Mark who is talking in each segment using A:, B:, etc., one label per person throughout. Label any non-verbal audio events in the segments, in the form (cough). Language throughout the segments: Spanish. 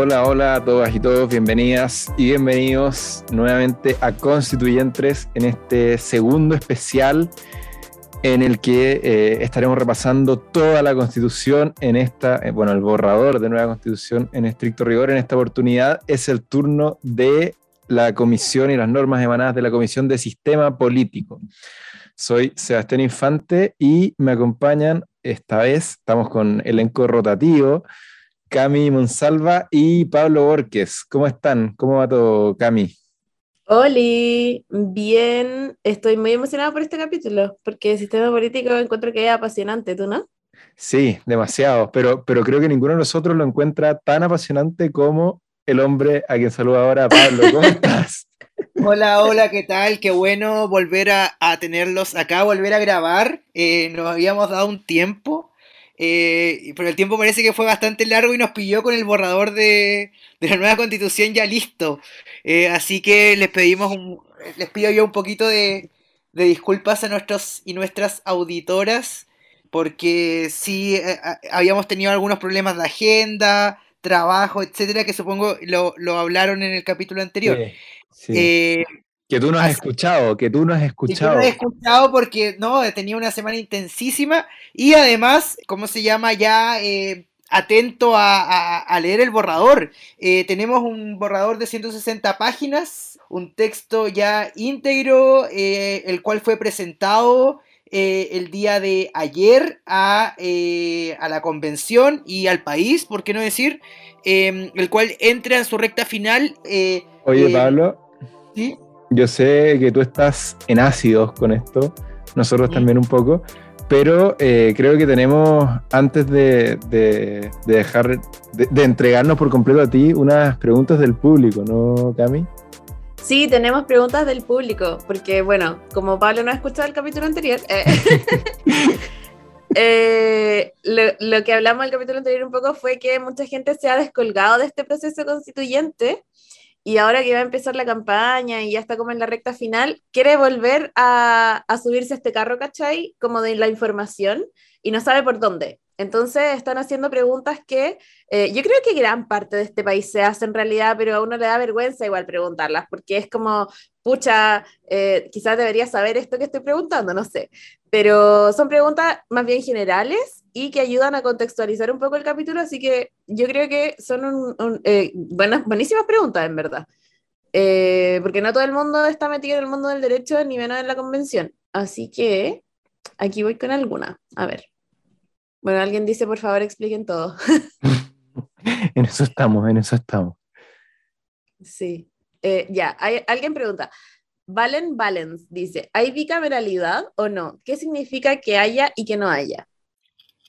A: Hola, hola a todas y todos, bienvenidas y bienvenidos nuevamente a Constituyentes en este segundo especial en el que eh, estaremos repasando toda la constitución en esta, eh, bueno, el borrador de nueva constitución en estricto rigor. En esta oportunidad es el turno de la comisión y las normas emanadas de la Comisión de Sistema Político. Soy Sebastián Infante y me acompañan esta vez, estamos con elenco rotativo Cami Monsalva y Pablo Borges. ¿Cómo están? ¿Cómo va todo, Cami?
B: Oli, bien, estoy muy emocionada por este capítulo, porque el sistema político encuentro que es apasionante, ¿tú no?
A: Sí, demasiado, pero, pero creo que ninguno de nosotros lo encuentra tan apasionante como el hombre a quien saluda ahora, Pablo. ¿Cómo (laughs) estás?
C: Hola, hola, ¿qué tal? Qué bueno volver a, tenerlos acá, volver a grabar. Eh, nos habíamos dado un tiempo eh, pero el tiempo parece que fue bastante largo y nos pilló con el borrador de, la nueva constitución ya listo. Eh, así que les pedimos les pido yo un poquito de, disculpas a nuestros y nuestras auditoras, porque sí eh, habíamos tenido algunos problemas de agenda, trabajo, etcétera, que supongo lo, hablaron en el capítulo anterior.
A: Que tú no has escuchado, que tú no has escuchado.
C: no he escuchado porque no, tenía una semana intensísima y además, ¿cómo se llama? Ya eh, atento a, leer el borrador. Eh, tenemos un borrador de 160 páginas, un texto ya íntegro, eh, el cual fue presentado el día de ayer a, a, la convención y al país, ¿por qué no decir? el cual entra en su recta final.
A: Oye, Pablo. Sí. Yo sé que tú estás en ácidos con esto, nosotros también un poco, pero eh, creo que tenemos, antes de, dejar, de, entregarnos por completo a ti, unas preguntas del público, ¿no, Cami?
B: Sí, tenemos preguntas del público, porque bueno, como Pablo no ha escuchado el capítulo anterior, eh, (laughs) eh, lo, lo, que hablamos el capítulo anterior un poco fue que mucha gente se ha descolgado de este proceso constituyente y ahora que va a empezar la campaña y ya está como en la recta final, quiere volver a, subirse a este carro, ¿cachai? Como de la información y no sabe por dónde. Entonces están haciendo preguntas que eh, yo creo que gran parte de este país se hace en realidad, pero a uno le da vergüenza igual preguntarlas, porque es como, pucha, eh, quizás debería saber esto que estoy preguntando, no sé. Pero son preguntas más bien generales y que ayudan a contextualizar un poco el capítulo, así que yo creo que son eh, buenas, buenísimas preguntas, en verdad. porque no todo el mundo está metido en el mundo del derecho, ni menos en la convención. Así que aquí voy con alguna. A ver. Bueno, alguien dice, por favor, expliquen todo. (laughs)
A: en eso estamos, en eso estamos.
B: Sí. Eh, ya, alguien pregunta, Valen Valens dice, ¿hay bicameralidad o no? ¿Qué significa que haya y que no haya?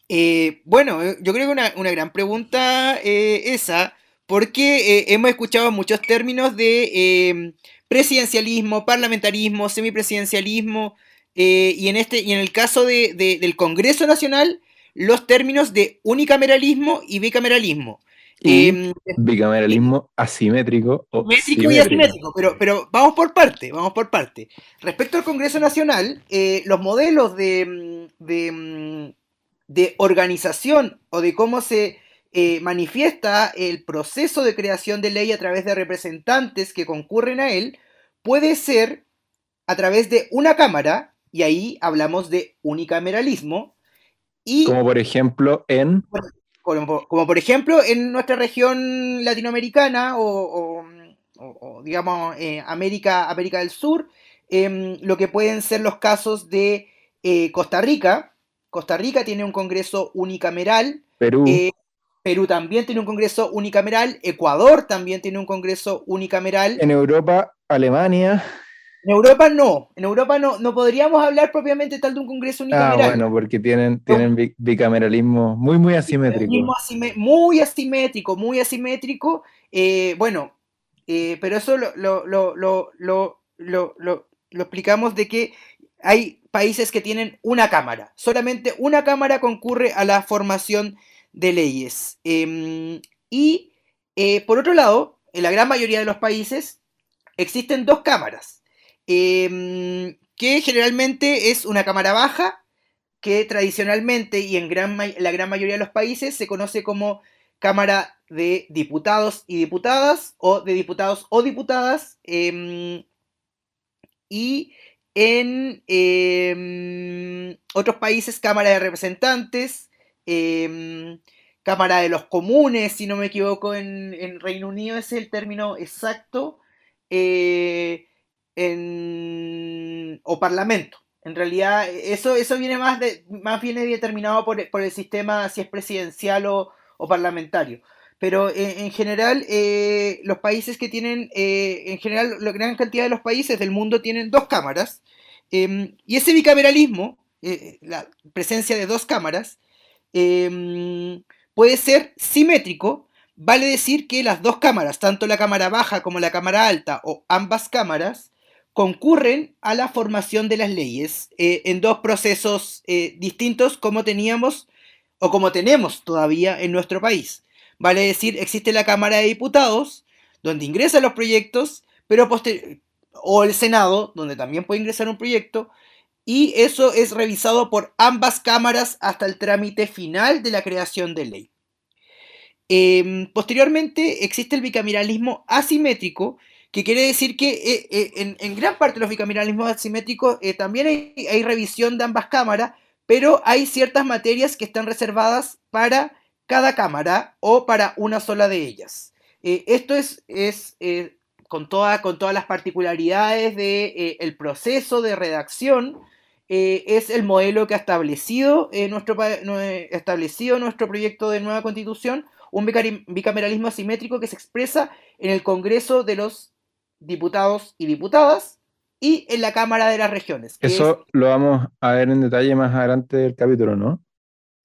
C: Eh, bueno, eh, yo creo que una, una gran pregunta esa, porque hemos escuchado muchos términos de presidencialismo, parlamentarismo, semipresidencialismo, y, en este, y en el caso de, del Congreso Nacional, los términos de unicameralismo y bicameralismo.
A: Em, bicameralismo asimétrico o
C: simétrico y asimétrico, pero, pero vamos por parte, vamos por parte. Respecto al Congreso Nacional, eh, los modelos de, de, organización o de cómo se eh, manifiesta el proceso de creación de ley a través de representantes que concurren a él, puede ser a través de una Cámara, y ahí hablamos de unicameralismo, y,
A: como por ejemplo en...
C: Como, por ejemplo en nuestra región latinoamericana o, digamos eh, América, América del Sur, em, lo que pueden ser los casos de eh, Costa Rica. Costa Rica tiene un Congreso unicameral.
A: Perú.
C: Eh, Perú también tiene un Congreso unicameral. Ecuador también tiene un Congreso unicameral.
A: En Europa, Alemania.
C: En Europa no, en Europa no, no podríamos hablar propiamente tal de un Congreso unicameral.
A: Ah, bueno, porque tienen, tienen bicameralismo muy, muy asimétrico.
C: Muy asimétrico, muy asimétrico. Eh, bueno, eh, pero eso lo, lo, explicamos de que hay países que tienen una cámara. Solamente una cámara concurre a la formación de leyes. Em, y eh, por otro lado, en la gran mayoría de los países existen dos cámaras Em, que generalmente es una cámara baja, que tradicionalmente y en la gran mayoría de los países se conoce como cámara de diputados y diputadas o de diputados o diputadas em, y en em, otros países Cámara de Representantes, em, Cámara de los Comunes, si no me equivoco, en, Reino Unido es el término exacto, eh, o Parlamento. En realidad, eso, eso viene más, de, más viene determinado por, el sistema, si es presidencial o, parlamentario. Pero en, general, eh, los países que tienen, eh, en general, la gran cantidad de los países del mundo tienen dos cámaras. Em, y ese bicameralismo, eh, la presencia de dos cámaras, em, puede ser simétrico. Vale decir que las dos cámaras, tanto la cámara baja como la cámara alta, o ambas cámaras, concurren a la formación de las leyes eh, en dos procesos eh, distintos como teníamos o como tenemos todavía en nuestro país. Vale decir, existe la Cámara de Diputados, donde ingresan los proyectos, pero o el Senado, donde también puede ingresar un proyecto, y eso es revisado por ambas cámaras hasta el trámite final de la creación de ley. Em, posteriormente existe el bicameralismo asimétrico, que quiere decir que eh, eh, en, gran parte de los bicameralismos asimétricos eh, también hay, revisión de ambas cámaras, pero hay ciertas materias que están reservadas para cada cámara o para una sola de ellas. esto es, es con, con todas las particularidades del el proceso de redacción, es el modelo que ha establecido, nuestro, establecido nuestro proyecto de nueva constitución, un bicameralismo asimétrico que se expresa en el Congreso de los diputados y diputadas y en la Cámara de las Regiones.
A: Eso lo vamos a ver en detalle más adelante del capítulo, ¿no?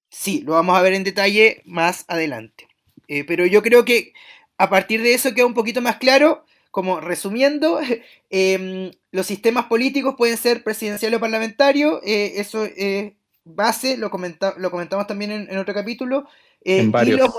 C: Sí, lo vamos a ver en detalle más adelante. Eh, pero yo creo que a partir de eso queda un poquito más claro, como resumiendo, (laughs) em, los sistemas políticos pueden ser presidencial o parlamentario, eh, eso es base, lo, lo comentamos también en, otro capítulo.
A: Eh, en varios.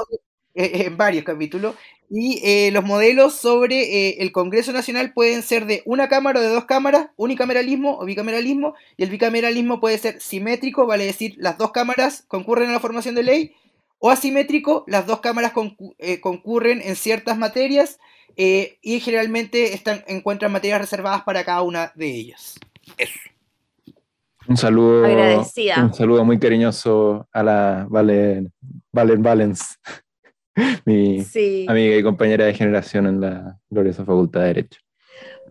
C: En varios capítulos. Y eh, los modelos sobre eh, el Congreso Nacional pueden ser de una cámara o de dos cámaras, unicameralismo o bicameralismo, y el bicameralismo puede ser simétrico, vale decir, las dos cámaras concurren a la formación de ley, o asimétrico, las dos cámaras eh, concurren en ciertas materias y generalmente están, encuentran materias reservadas para cada una de ellas. Eso.
A: Un saludo, un saludo muy cariñoso a la Valen, Valen Valens. (laughs) mi amiga y compañera de generación en la gloriosa Facultad de Derecho.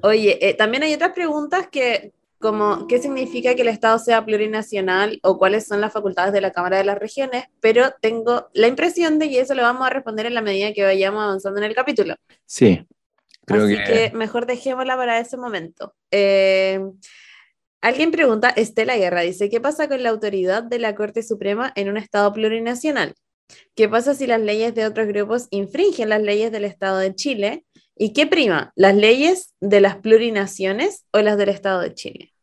B: Oye, eh, también hay otras preguntas que, como qué significa que el Estado sea plurinacional o cuáles son las facultades de la Cámara de las Regiones, pero tengo la impresión de que eso lo vamos a responder en la medida que vayamos avanzando en el capítulo.
A: Sí,
B: creo Así que... mejor dejémosla para ese momento. Eh, alguien pregunta, Estela Guerra dice, ¿qué pasa con la autoridad de la Corte Suprema en un Estado plurinacional? ¿Qué pasa si las leyes de otros grupos infringen las leyes del Estado de Chile? ¿Y qué prima? ¿Las leyes de las plurinaciones o las del Estado de Chile?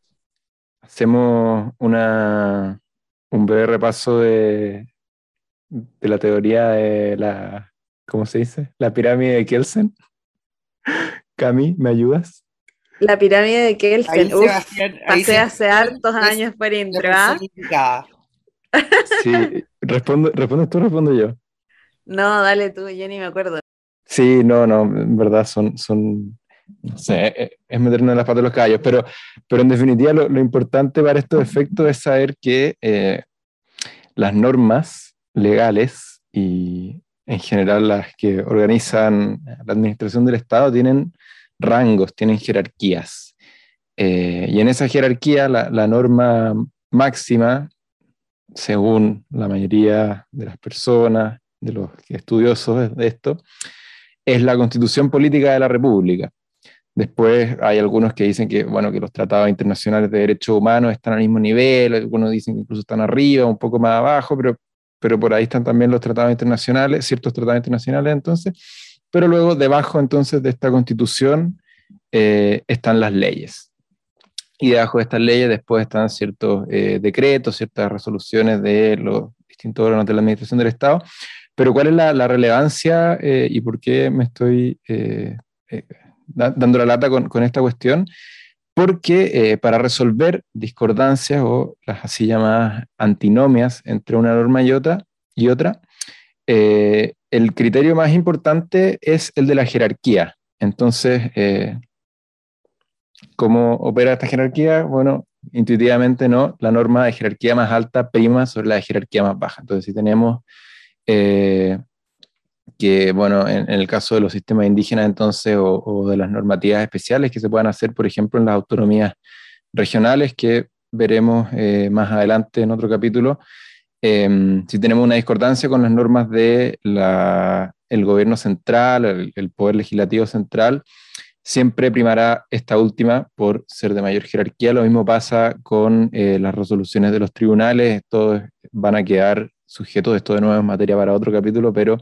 A: Hacemos una, un breve repaso de, de la teoría de la, ¿cómo se dice? La pirámide de Kelsen. (laughs) Cami, ¿me ayudas?
B: La pirámide de Kelsen. Uf, pasé hace hartos años por intro.
A: Sí, respondo, ¿respondes tú o respondo yo?
B: No, dale tú, yo ni me acuerdo.
A: Sí, no, no, en verdad son, son no sé, eh, es meternos en las patas de los caballos, pero, pero en definitiva lo, importante para estos efectos es saber que eh, las normas legales y en general las que organizan la administración del Estado tienen rangos, tienen jerarquías. Eh, y en esa jerarquía la, la norma máxima según la mayoría de las personas, de los estudiosos de esto, es la constitución política de la República. Después hay algunos que dicen que, bueno, que los tratados internacionales de derechos humanos están al mismo nivel, algunos dicen que incluso están arriba, un poco más abajo, pero, pero por ahí están también los tratados internacionales, ciertos tratados internacionales entonces, pero luego debajo entonces de esta constitución eh, están las leyes y debajo de estas leyes después están ciertos eh, decretos, ciertas resoluciones de los distintos órganos de la Administración del Estado. Pero ¿cuál es la, relevancia eh, y por qué me estoy eh, dando la lata con, con esta cuestión? Porque para resolver discordancias o las así llamadas antinomias entre una norma y otra, y otra eh, el criterio más importante es el de la jerarquía. Entonces, eh, ¿cómo opera esta jerarquía? Bueno, intuitivamente no, la norma de jerarquía más alta prima sobre la de jerarquía más baja. Entonces, si tenemos eh, que, bueno, en, el caso de los sistemas indígenas, entonces, o, de las normativas especiales que se puedan hacer, por ejemplo, en las autonomías regionales, que veremos eh, más adelante en otro capítulo, em, si tenemos una discordancia con las normas del el gobierno central, el, poder legislativo central, siempre primará esta última por ser de mayor jerarquía. Lo mismo pasa con eh, las resoluciones de los tribunales, estos van a quedar sujetos, esto de nuevo es materia para otro capítulo, pero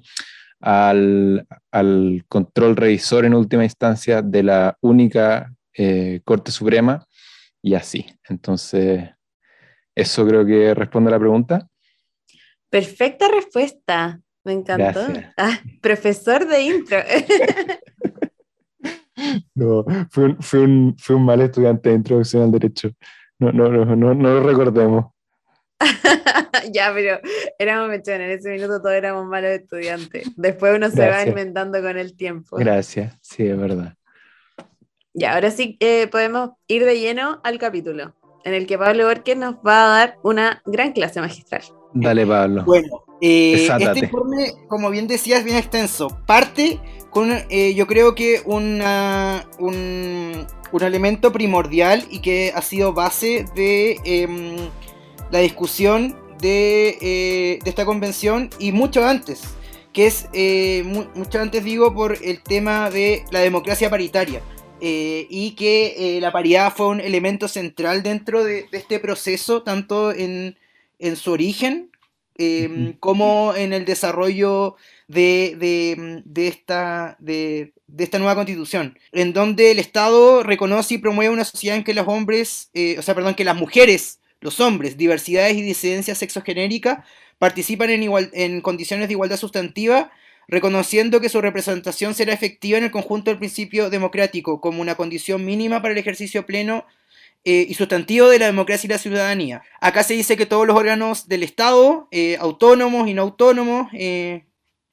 A: al, control revisor en última instancia de la única eh, Corte Suprema y así. Entonces, eso creo que responde a la pregunta.
B: Perfecta respuesta, me encantó. Ah, profesor de intro. (laughs)
A: no, fue un, fue, un, mal estudiante de introducción al derecho. No, no, no, no, no lo recordemos. (laughs)
B: ya, pero éramos mechones, en ese minuto todos éramos malos estudiantes. Después uno se va inventando con el tiempo.
A: Gracias, sí, es verdad.
B: Ya, ahora sí eh, podemos ir de lleno al capítulo, en el que Pablo Borges nos va a dar una gran clase magistral.
A: Dale, Pablo.
C: Bueno, eh, este informe, como bien decías, es bien extenso. Parte con, eh, yo creo que una, un, un, elemento primordial y que ha sido base de em, la discusión de, de, esta convención y mucho antes, que es, mucho antes digo, por el tema de la democracia paritaria. Eh, y que eh, la paridad fue un elemento central dentro de, este proceso, tanto en, su origen em, como en el desarrollo de, esta, de, esta nueva constitución, en donde el Estado reconoce y promueve una sociedad en que los hombres, eh, o sea, perdón, que las mujeres, los hombres, diversidades y disidencias sexogenéricas participan en, igual, en condiciones de igualdad sustantiva reconociendo que su representación será efectiva en el conjunto del principio democrático como una condición mínima para el ejercicio pleno eh, y sustantivo de la democracia y la ciudadanía. Acá se dice que todos los órganos del Estado, eh, autónomos y no autónomos, eh,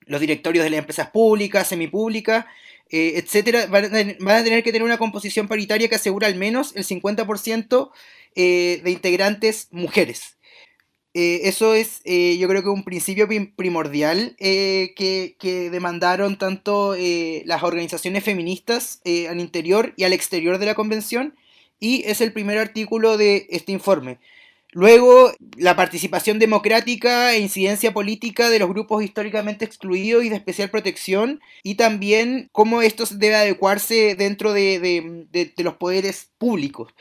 C: los directorios de las empresas públicas, semipúblicas, etcétera, van a, tener que tener una composición paritaria que asegura al menos el 50% de integrantes mujeres. Eh, eso es, eh, yo creo que un principio primordial eh, que, demandaron tanto las organizaciones feministas al interior y al exterior de la convención, y es el primer artículo de este informe. Luego, la participación democrática e incidencia política de los grupos históricamente excluidos y de especial protección, y también cómo esto debe adecuarse dentro de los poderes públicos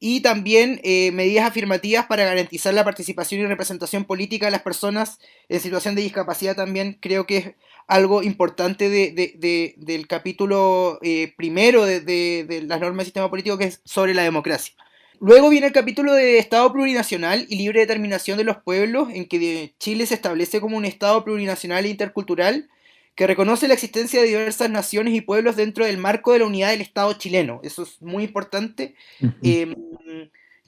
C: y también eh, medidas afirmativas para garantizar la participación y representación política de las personas en situación de discapacidad también creo que es algo importante del capítulo eh, primero de, las normas del sistema político que es sobre la democracia. Luego viene el capítulo de Estado plurinacional y libre determinación de los pueblos, en que Chile se establece como un Estado plurinacional e intercultural que reconoce la existencia de diversas naciones y pueblos dentro del marco de la unidad del Estado chileno. Eso es muy importante. Em,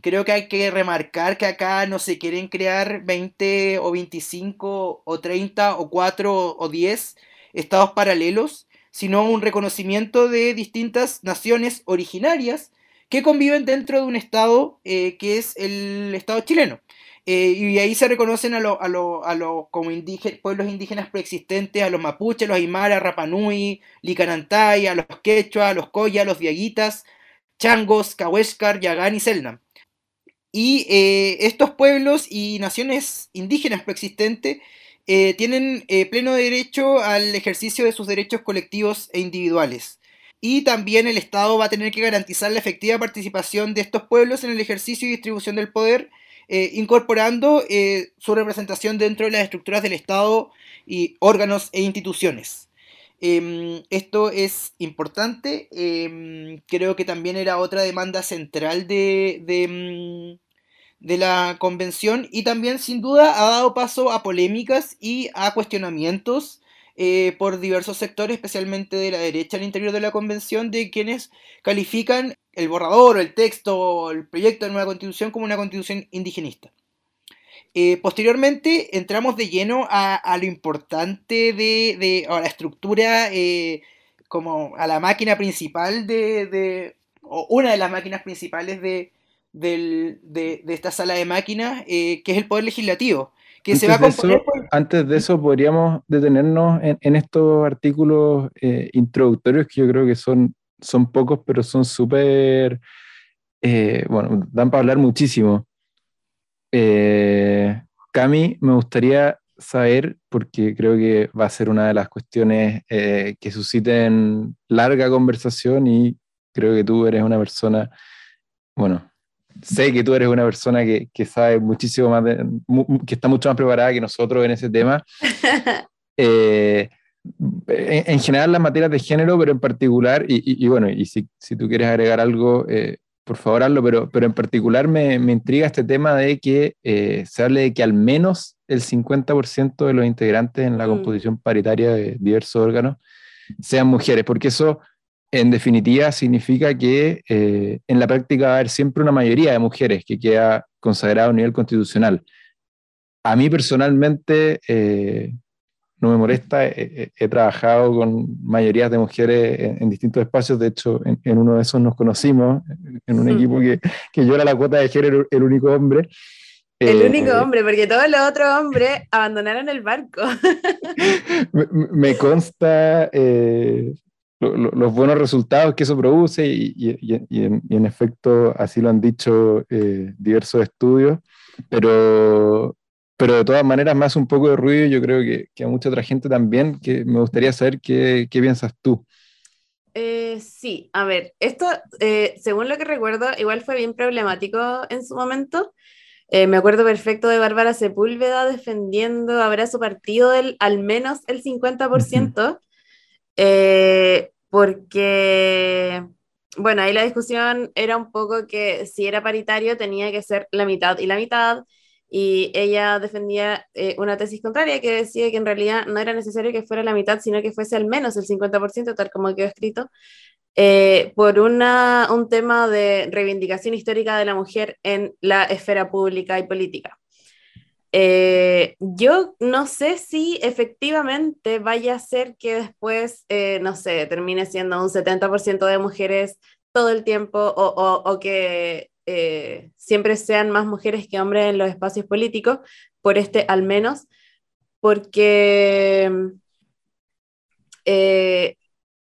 C: creo que hay que remarcar que acá no se quieren crear 20 o 25 o 30 o 4 o 10 estados paralelos, sino un reconocimiento de distintas naciones originarias que conviven dentro de un estado eh, que es el Estado chileno. Eh, y ahí se reconocen a los a a como pueblos indígenas preexistentes, a los mapuches, los aymara, rapanui, licanantay, a los quechua, a los coya, a los diaguitas, changos, cahuéscar, yagán y selnam. Y eh, estos pueblos y naciones indígenas preexistentes tienen pleno derecho al ejercicio de sus derechos colectivos e individuales. Y también el Estado va a tener que garantizar la efectiva participación de estos pueblos en el ejercicio y distribución del poder eh, incorporando eh, su representación dentro de las estructuras del Estado y órganos e instituciones. Em, esto es importante, em, creo que también era otra demanda central de, em, de, la convención y también sin duda ha dado paso a polémicas y a cuestionamientos eh, por diversos sectores, especialmente de la derecha al interior de la convención, de quienes califican el borrador, el texto, el proyecto de nueva constitución como una constitución indigenista. Eh, posteriormente entramos de lleno a, lo importante de, la estructura, eh, como a la máquina principal de, o una de las máquinas principales de, esta sala de máquinas, que es el Poder Legislativo. Que
A: antes, se va a de eso, antes de eso, podríamos detenernos en, estos artículos introductorios que yo creo que son, son pocos, pero son súper, bueno, dan para hablar muchísimo. Eh, Cami, me gustaría saber, porque creo que va a ser una de las cuestiones eh, que susciten larga conversación y creo que tú eres una persona, bueno, sé que tú eres una persona que, que sabe muchísimo más, que está mucho más preparada que nosotros en ese tema. (laughs) Eh, en, general las materias de género, pero en particular, y, bueno, y si, si, tú quieres agregar algo, eh, por favor hazlo, pero, pero en particular me, me intriga este tema de que eh, se hable de que al menos el 50% de los integrantes en la mm. composición paritaria de diversos órganos sean mujeres, porque eso en definitiva significa que eh, en la práctica va a haber siempre una mayoría de mujeres que queda consagrada a nivel constitucional. A mí personalmente, eh, no me molesta. He, trabajado con mayorías de mujeres en, distintos espacios. De hecho, en, uno de esos nos conocimos, en un equipo que, que, yo era la cuota de género, el único hombre.
B: El eh, único hombre, porque todos los otros hombres abandonaron el barco. (laughs)
A: me, consta eh, los buenos resultados que eso produce y, en, efecto así lo han dicho eh, diversos estudios, pero, pero de todas maneras me hace un poco de ruido yo creo que, que, a mucha otra gente también, que me gustaría saber qué, qué piensas tú.
B: Eh, sí, a ver, esto, eh, según lo que recuerdo, igual fue bien problemático en su momento. Me acuerdo perfecto de Bárbara Sepúlveda defendiendo habrá su partido del al menos el 50%, porque, bueno, ahí la discusión era un poco que si era paritario tenía que ser la mitad y la mitad, y ella defendía eh, una tesis contraria que decía que en realidad no era necesario que fuera la mitad, sino que fuese al menos el 50%, tal como quedó escrito, eh, por una, un tema de reivindicación histórica de la mujer en la esfera pública y política. Eh, yo no sé si efectivamente vaya a ser que después, no sé, termine siendo un 70% de mujeres todo el tiempo o, o, que eh, siempre sean más mujeres que hombres en los espacios políticos, por este al menos, porque eh,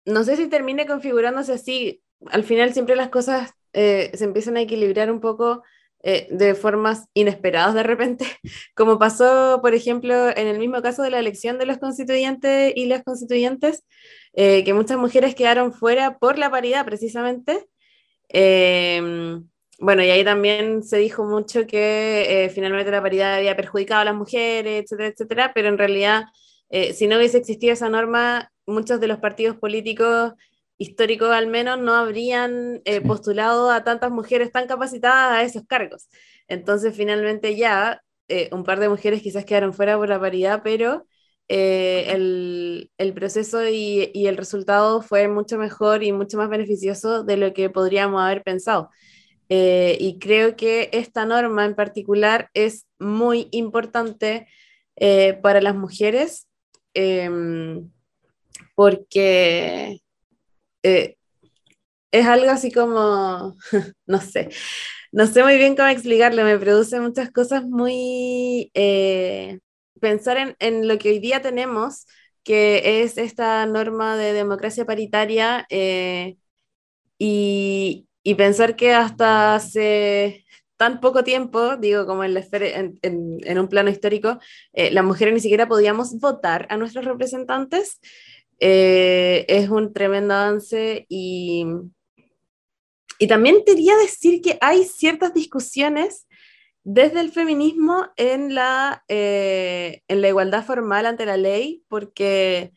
B: no sé si termine configurándose así. Al final siempre las cosas eh, se empiezan a equilibrar un poco de formas inesperadas de repente, (laughs) como pasó, por ejemplo, en el mismo caso de la elección de los constituyentes y las constituyentes, que muchas mujeres quedaron fuera por la paridad precisamente. Bueno, y ahí también se dijo mucho que eh, finalmente la paridad había perjudicado a las mujeres, etcétera, etcétera, pero en realidad, eh, si no hubiese existido esa norma, muchos de los partidos políticos históricos al menos no habrían eh, postulado a tantas mujeres tan capacitadas a esos cargos. Entonces, finalmente ya un par de mujeres quizás quedaron fuera por la paridad, pero el, el, proceso y, y el resultado fue mucho mejor y mucho más beneficioso de lo que podríamos haber pensado. Eh, y creo que esta norma en particular es muy importante eh, para las mujeres em, porque eh, es algo así como, (laughs) no sé, no sé muy bien cómo explicarlo, me produce muchas cosas muy... pensar en, en, lo que hoy día tenemos, que es esta norma de democracia paritaria y, y pensar que hasta hace tan poco tiempo, digo, como en, la en, en, un plano histórico, eh, las mujeres ni siquiera podíamos votar a nuestros representantes, eh, es un tremendo avance y, y también quería decir que hay ciertas discusiones desde el feminismo en la, eh, en la igualdad formal ante la ley, porque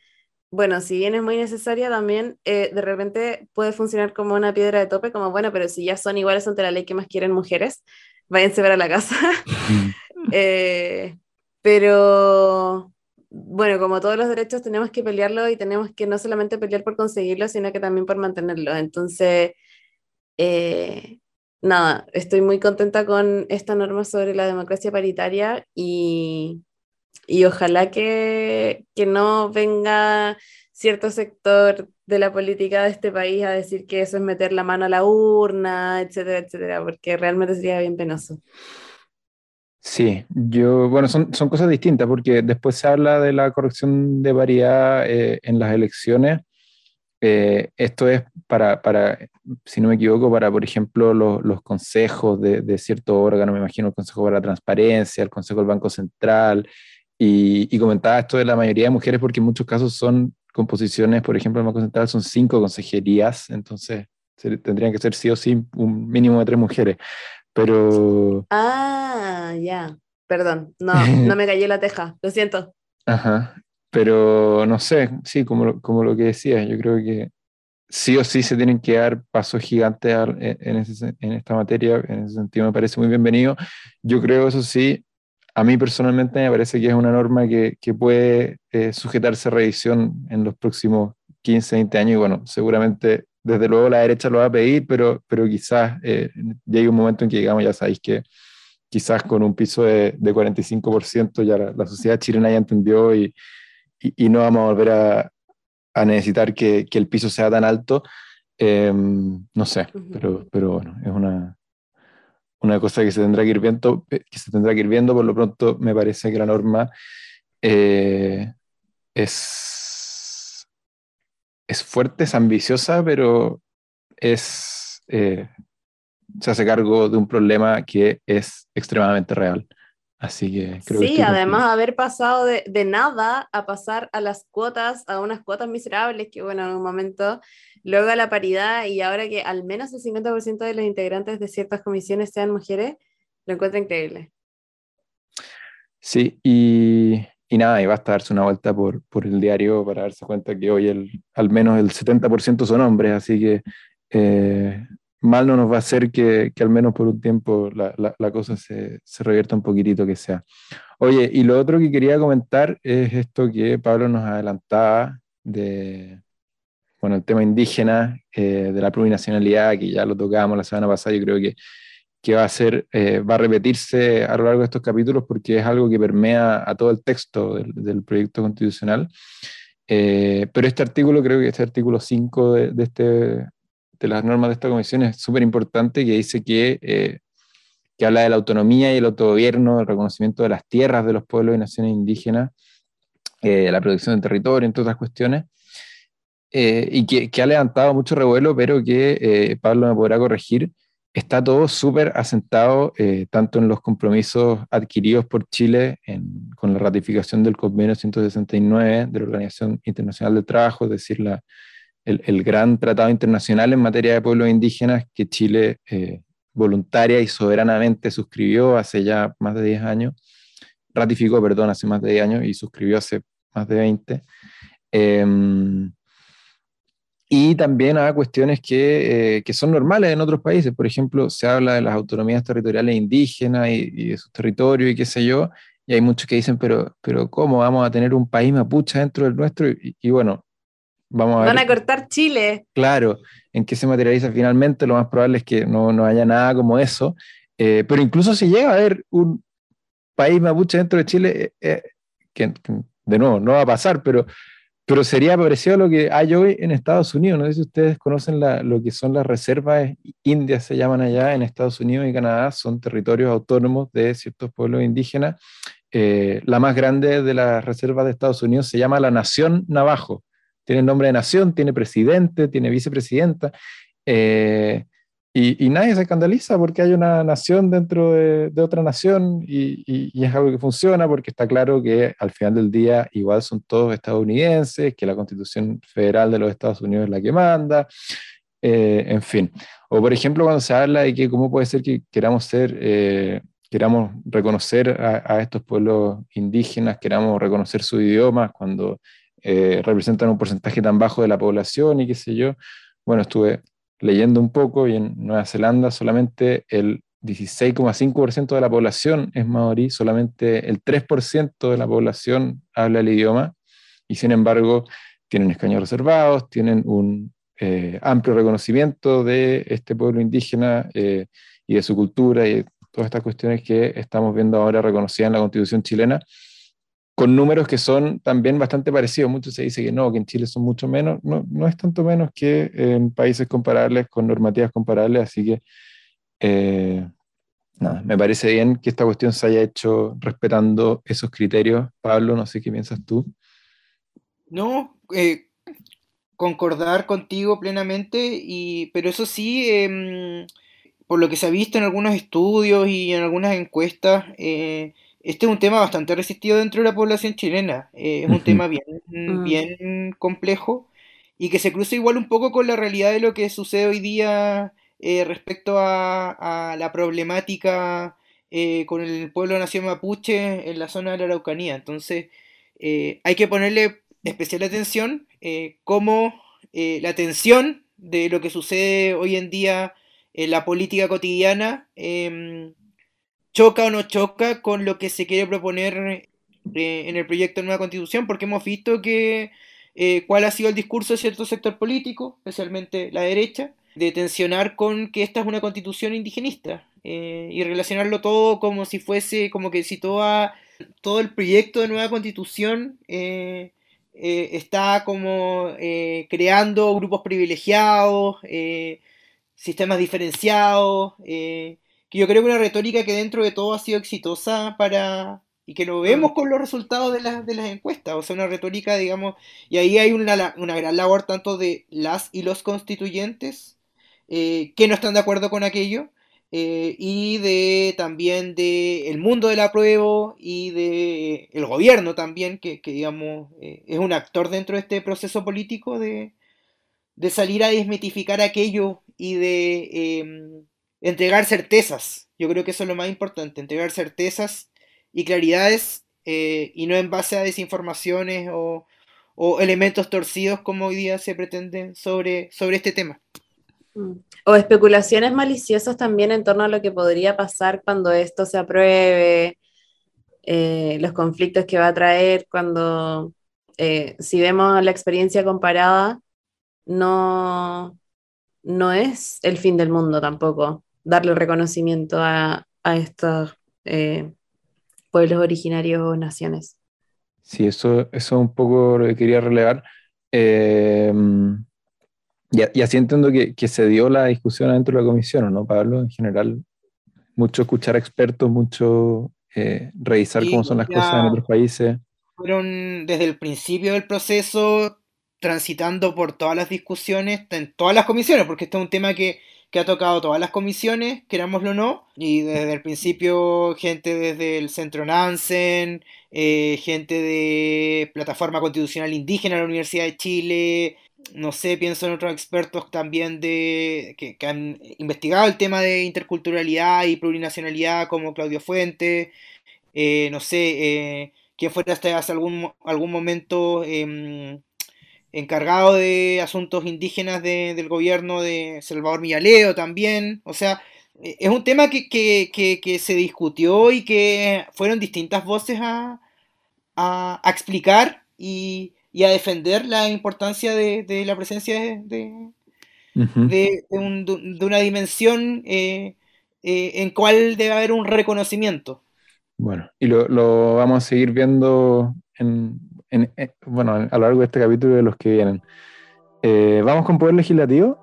B: bueno, si bien es muy necesaria, también eh, de repente puede funcionar como una piedra de tope, como bueno, pero si ya son iguales ante la ley que más quieren mujeres, váyanse ver a la casa. (laughs) Eh, pero bueno, como todos los derechos tenemos que pelearlo y tenemos que no solamente pelear por conseguirlo, sino que también por mantenerlo. Entonces, eh, nada, estoy muy contenta con esta norma sobre la democracia paritaria y, y ojalá que, que no venga cierto sector de la política de este país a decir que eso es meter la mano a la urna, etcétera, etcétera, porque realmente sería bien penoso.
A: Sí, yo, bueno, son, son cosas distintas porque después se habla de la corrección de variedad eh, en las elecciones. Eh, esto es para, para, si no me equivoco, para, por ejemplo, los, los consejos de, de cierto órgano, me imagino el Consejo para la Transparencia, el Consejo del Banco Central, y, y, comentaba esto de la mayoría de mujeres porque en muchos casos son composiciones, por ejemplo, el Banco Central son cinco consejerías, entonces tendrían que ser sí o sí un mínimo de tres mujeres. Pero.
B: Ah, ya. Perdón, no, (laughs) no me cayó la teja, lo siento.
A: Ajá. Pero no sé, sí, como, como lo que decía, yo creo que sí o sí se tienen que dar pasos gigantes en, ese, en esta materia, en ese sentido me parece muy bienvenido. Yo creo, eso sí, a mí personalmente me parece que es una norma que, que puede eh, sujetarse a revisión en los próximos 15, 20 años y bueno, seguramente desde luego la derecha lo va a pedir, pero, pero quizás eh, llegue un momento en que digamos, ya sabéis que quizás con un piso de, de 45% ya la, sociedad chilena ya entendió y, y, no vamos a volver a, a necesitar que, que, el piso sea tan alto. Em, no sé, pero, pero bueno, es una, una cosa que se tendrá que ir viendo, eh, que se tendrá que ir viendo. Por lo pronto, me parece que la norma eh, es es fuerte, es ambiciosa, pero es, eh, se hace cargo de un problema que es extremadamente real. Así que creo
B: sí, además haber pasado de, de, nada a pasar a las cuotas, a unas cuotas miserables, que bueno, en un momento, luego a la paridad y ahora que al menos el 50% de los integrantes de ciertas comisiones sean mujeres, lo encuentro increíble.
A: Sí, y y nada, y basta darse una vuelta por, por el diario para darse cuenta que hoy el, al menos el 70% son hombres, así que eh, mal no nos va a hacer que, que al menos por un tiempo la, la, la, cosa se, se revierta un poquitito que sea. Oye, y lo otro que quería comentar es esto que Pablo nos adelantaba de, bueno, el tema indígena, eh, de la plurinacionalidad, que ya lo tocábamos la semana pasada, yo creo que que va a ser, eh, va a repetirse a lo largo de estos capítulos porque es algo que permea a todo el texto del, del proyecto constitucional. Eh, pero este artículo, creo que este artículo 5 de, de, este, de las normas de esta comisión es súper importante, que dice que, eh, que habla de la autonomía y el autogobierno, el reconocimiento de las tierras de los pueblos y naciones indígenas, la protección del territorio, entre otras cuestiones. y que, que, ha levantado mucho revuelo, pero que Pablo me podrá corregir, está todo súper asentado eh, tanto en los compromisos adquiridos por Chile en, con la ratificación del convenio 169 de la Organización Internacional del Trabajo, es decir, la, el, el, gran tratado internacional en materia de pueblos indígenas que Chile eh, voluntaria y soberanamente suscribió hace ya más de 10 años, ratificó, perdón, hace más de 10 años y suscribió hace más de 20. Eh, em, y también a cuestiones que, eh, que, son normales en otros países. Por ejemplo, se habla de las autonomías territoriales indígenas y, y, de sus territorios y qué sé yo, y hay muchos que dicen, pero, pero ¿cómo vamos a tener un país mapuche dentro del nuestro? Y, y bueno, vamos a
B: ver. Van a cortar Chile.
A: Claro, en qué se materializa finalmente, lo más probable es que no, no haya nada como eso. Eh, pero incluso si llega a haber un país mapuche dentro de Chile, eh, que, que de nuevo no va a pasar, pero pero sería parecido a lo que hay hoy en Estados Unidos. No sé si ustedes conocen lo que son las reservas indias, se llaman allá en Estados Unidos y Canadá, son territorios autónomos de ciertos pueblos indígenas. Eh, la más grande de las reservas de Estados Unidos se llama la Nación Navajo. Tiene nombre de nación, tiene presidente, tiene vicepresidenta. Eh, y, nadie se escandaliza porque hay una nación dentro de, otra nación y, es algo que funciona porque está claro que al final del día igual son todos estadounidenses, que la constitución federal de los Estados Unidos es la que manda, eh, en fin. O por ejemplo cuando se habla de que cómo puede ser que queramos ser, eh, queramos reconocer a, estos pueblos indígenas, queramos reconocer su idioma cuando eh, representan un porcentaje tan bajo de la población y qué sé yo. Bueno, estuve leyendo un poco, y en Nueva Zelanda solamente el 16,5% de la población es maorí, solamente el 3% de la población habla el idioma, y sin embargo tienen escaños reservados, tienen un eh, amplio reconocimiento de este pueblo indígena, eh, y de su cultura y todas estas cuestiones que estamos viendo ahora reconocidas en la constitución chilena, con números que son también bastante parecidos. Mucho se dice que no, que en Chile son mucho menos, no, no es tanto menos que en países comparables, con normativas comparables, así que eh, nada, me parece bien que esta cuestión se haya hecho respetando esos criterios. Pablo, no sé qué piensas tú.
C: No, eh, concordar contigo plenamente, y, pero eso sí, em, por lo que se ha visto en algunos estudios y en algunas encuestas, eh, este es un tema bastante resistido dentro de la población chilena. Eh, es un tema bien, mm. bien complejo y que se cruza igual un poco con la realidad de lo que sucede hoy día eh, respecto a, la problemática con el pueblo nación mapuche en la zona de la Araucanía. Entonces, hay que ponerle especial atención cómo la tensión de lo que sucede hoy en día en la política cotidiana em, choca o no choca con lo que se quiere proponer eh, en el proyecto de nueva constitución, porque hemos visto que eh, cuál ha sido el discurso de cierto sector político, especialmente la derecha, de tensionar con que esta es una constitución indigenista eh, y relacionarlo todo como si fuese, como que si toda, todo el proyecto de nueva constitución está como creando grupos privilegiados, sistemas diferenciados, que yo creo que una retórica que dentro de todo ha sido exitosa para, y que lo vemos con los resultados de, de las encuestas, o sea, una retórica, digamos, y ahí hay una, una gran labor tanto de las y los constituyentes eh, que no están de acuerdo con aquello, eh, y de también de el mundo del apruebo y de el gobierno también, que, que digamos es un actor dentro de este proceso político de, de salir a desmitificar aquello y de em, entregar certezas. Yo creo que eso es lo más importante, entregar certezas y claridades eh, y no en base a desinformaciones o, elementos torcidos como hoy día se pretenden sobre, sobre este tema.
B: Mm. O especulaciones maliciosas también en torno a lo que podría pasar cuando esto se apruebe, eh, los conflictos que va a traer, cuando, eh, si vemos la experiencia comparada, no, no es el fin del mundo tampoco darle reconocimiento a, estos eh, pueblos originarios o naciones.
A: Sí, eso, eso un poco lo que quería relevar. Eh, y, así entiendo que, se dio la discusión dentro de la comisión, ¿no, Pablo? En general, mucho escuchar a expertos, mucho eh, revisar cómo son las cosas en otros países.
C: Fueron desde el principio del proceso transitando por todas las discusiones, en todas las comisiones, porque este es un tema que, ha tocado todas las comisiones, querámoslo o no, y desde el principio gente desde el Centro Nansen, eh, gente de Plataforma Constitucional Indígena de la Universidad de Chile, no sé, pienso en otros expertos también de que, han investigado el tema de interculturalidad y plurinacionalidad como Claudio Fuente, eh, no sé, eh, quién fue hasta hace algún, algún momento em, encargado de asuntos indígenas del gobierno de Salvador Millaleo también. O sea, e, es un tema que, se discutió y que fueron distintas voces a, explicar y, a defender la importancia de, la presencia de, de, una dimensión eh, eh, en cual debe haber un reconocimiento.
A: Bueno, y lo, lo vamos a seguir viendo en, eh, bueno, a lo largo de este capítulo de los que vienen. Eh, ¿Vamos con Poder Legislativo?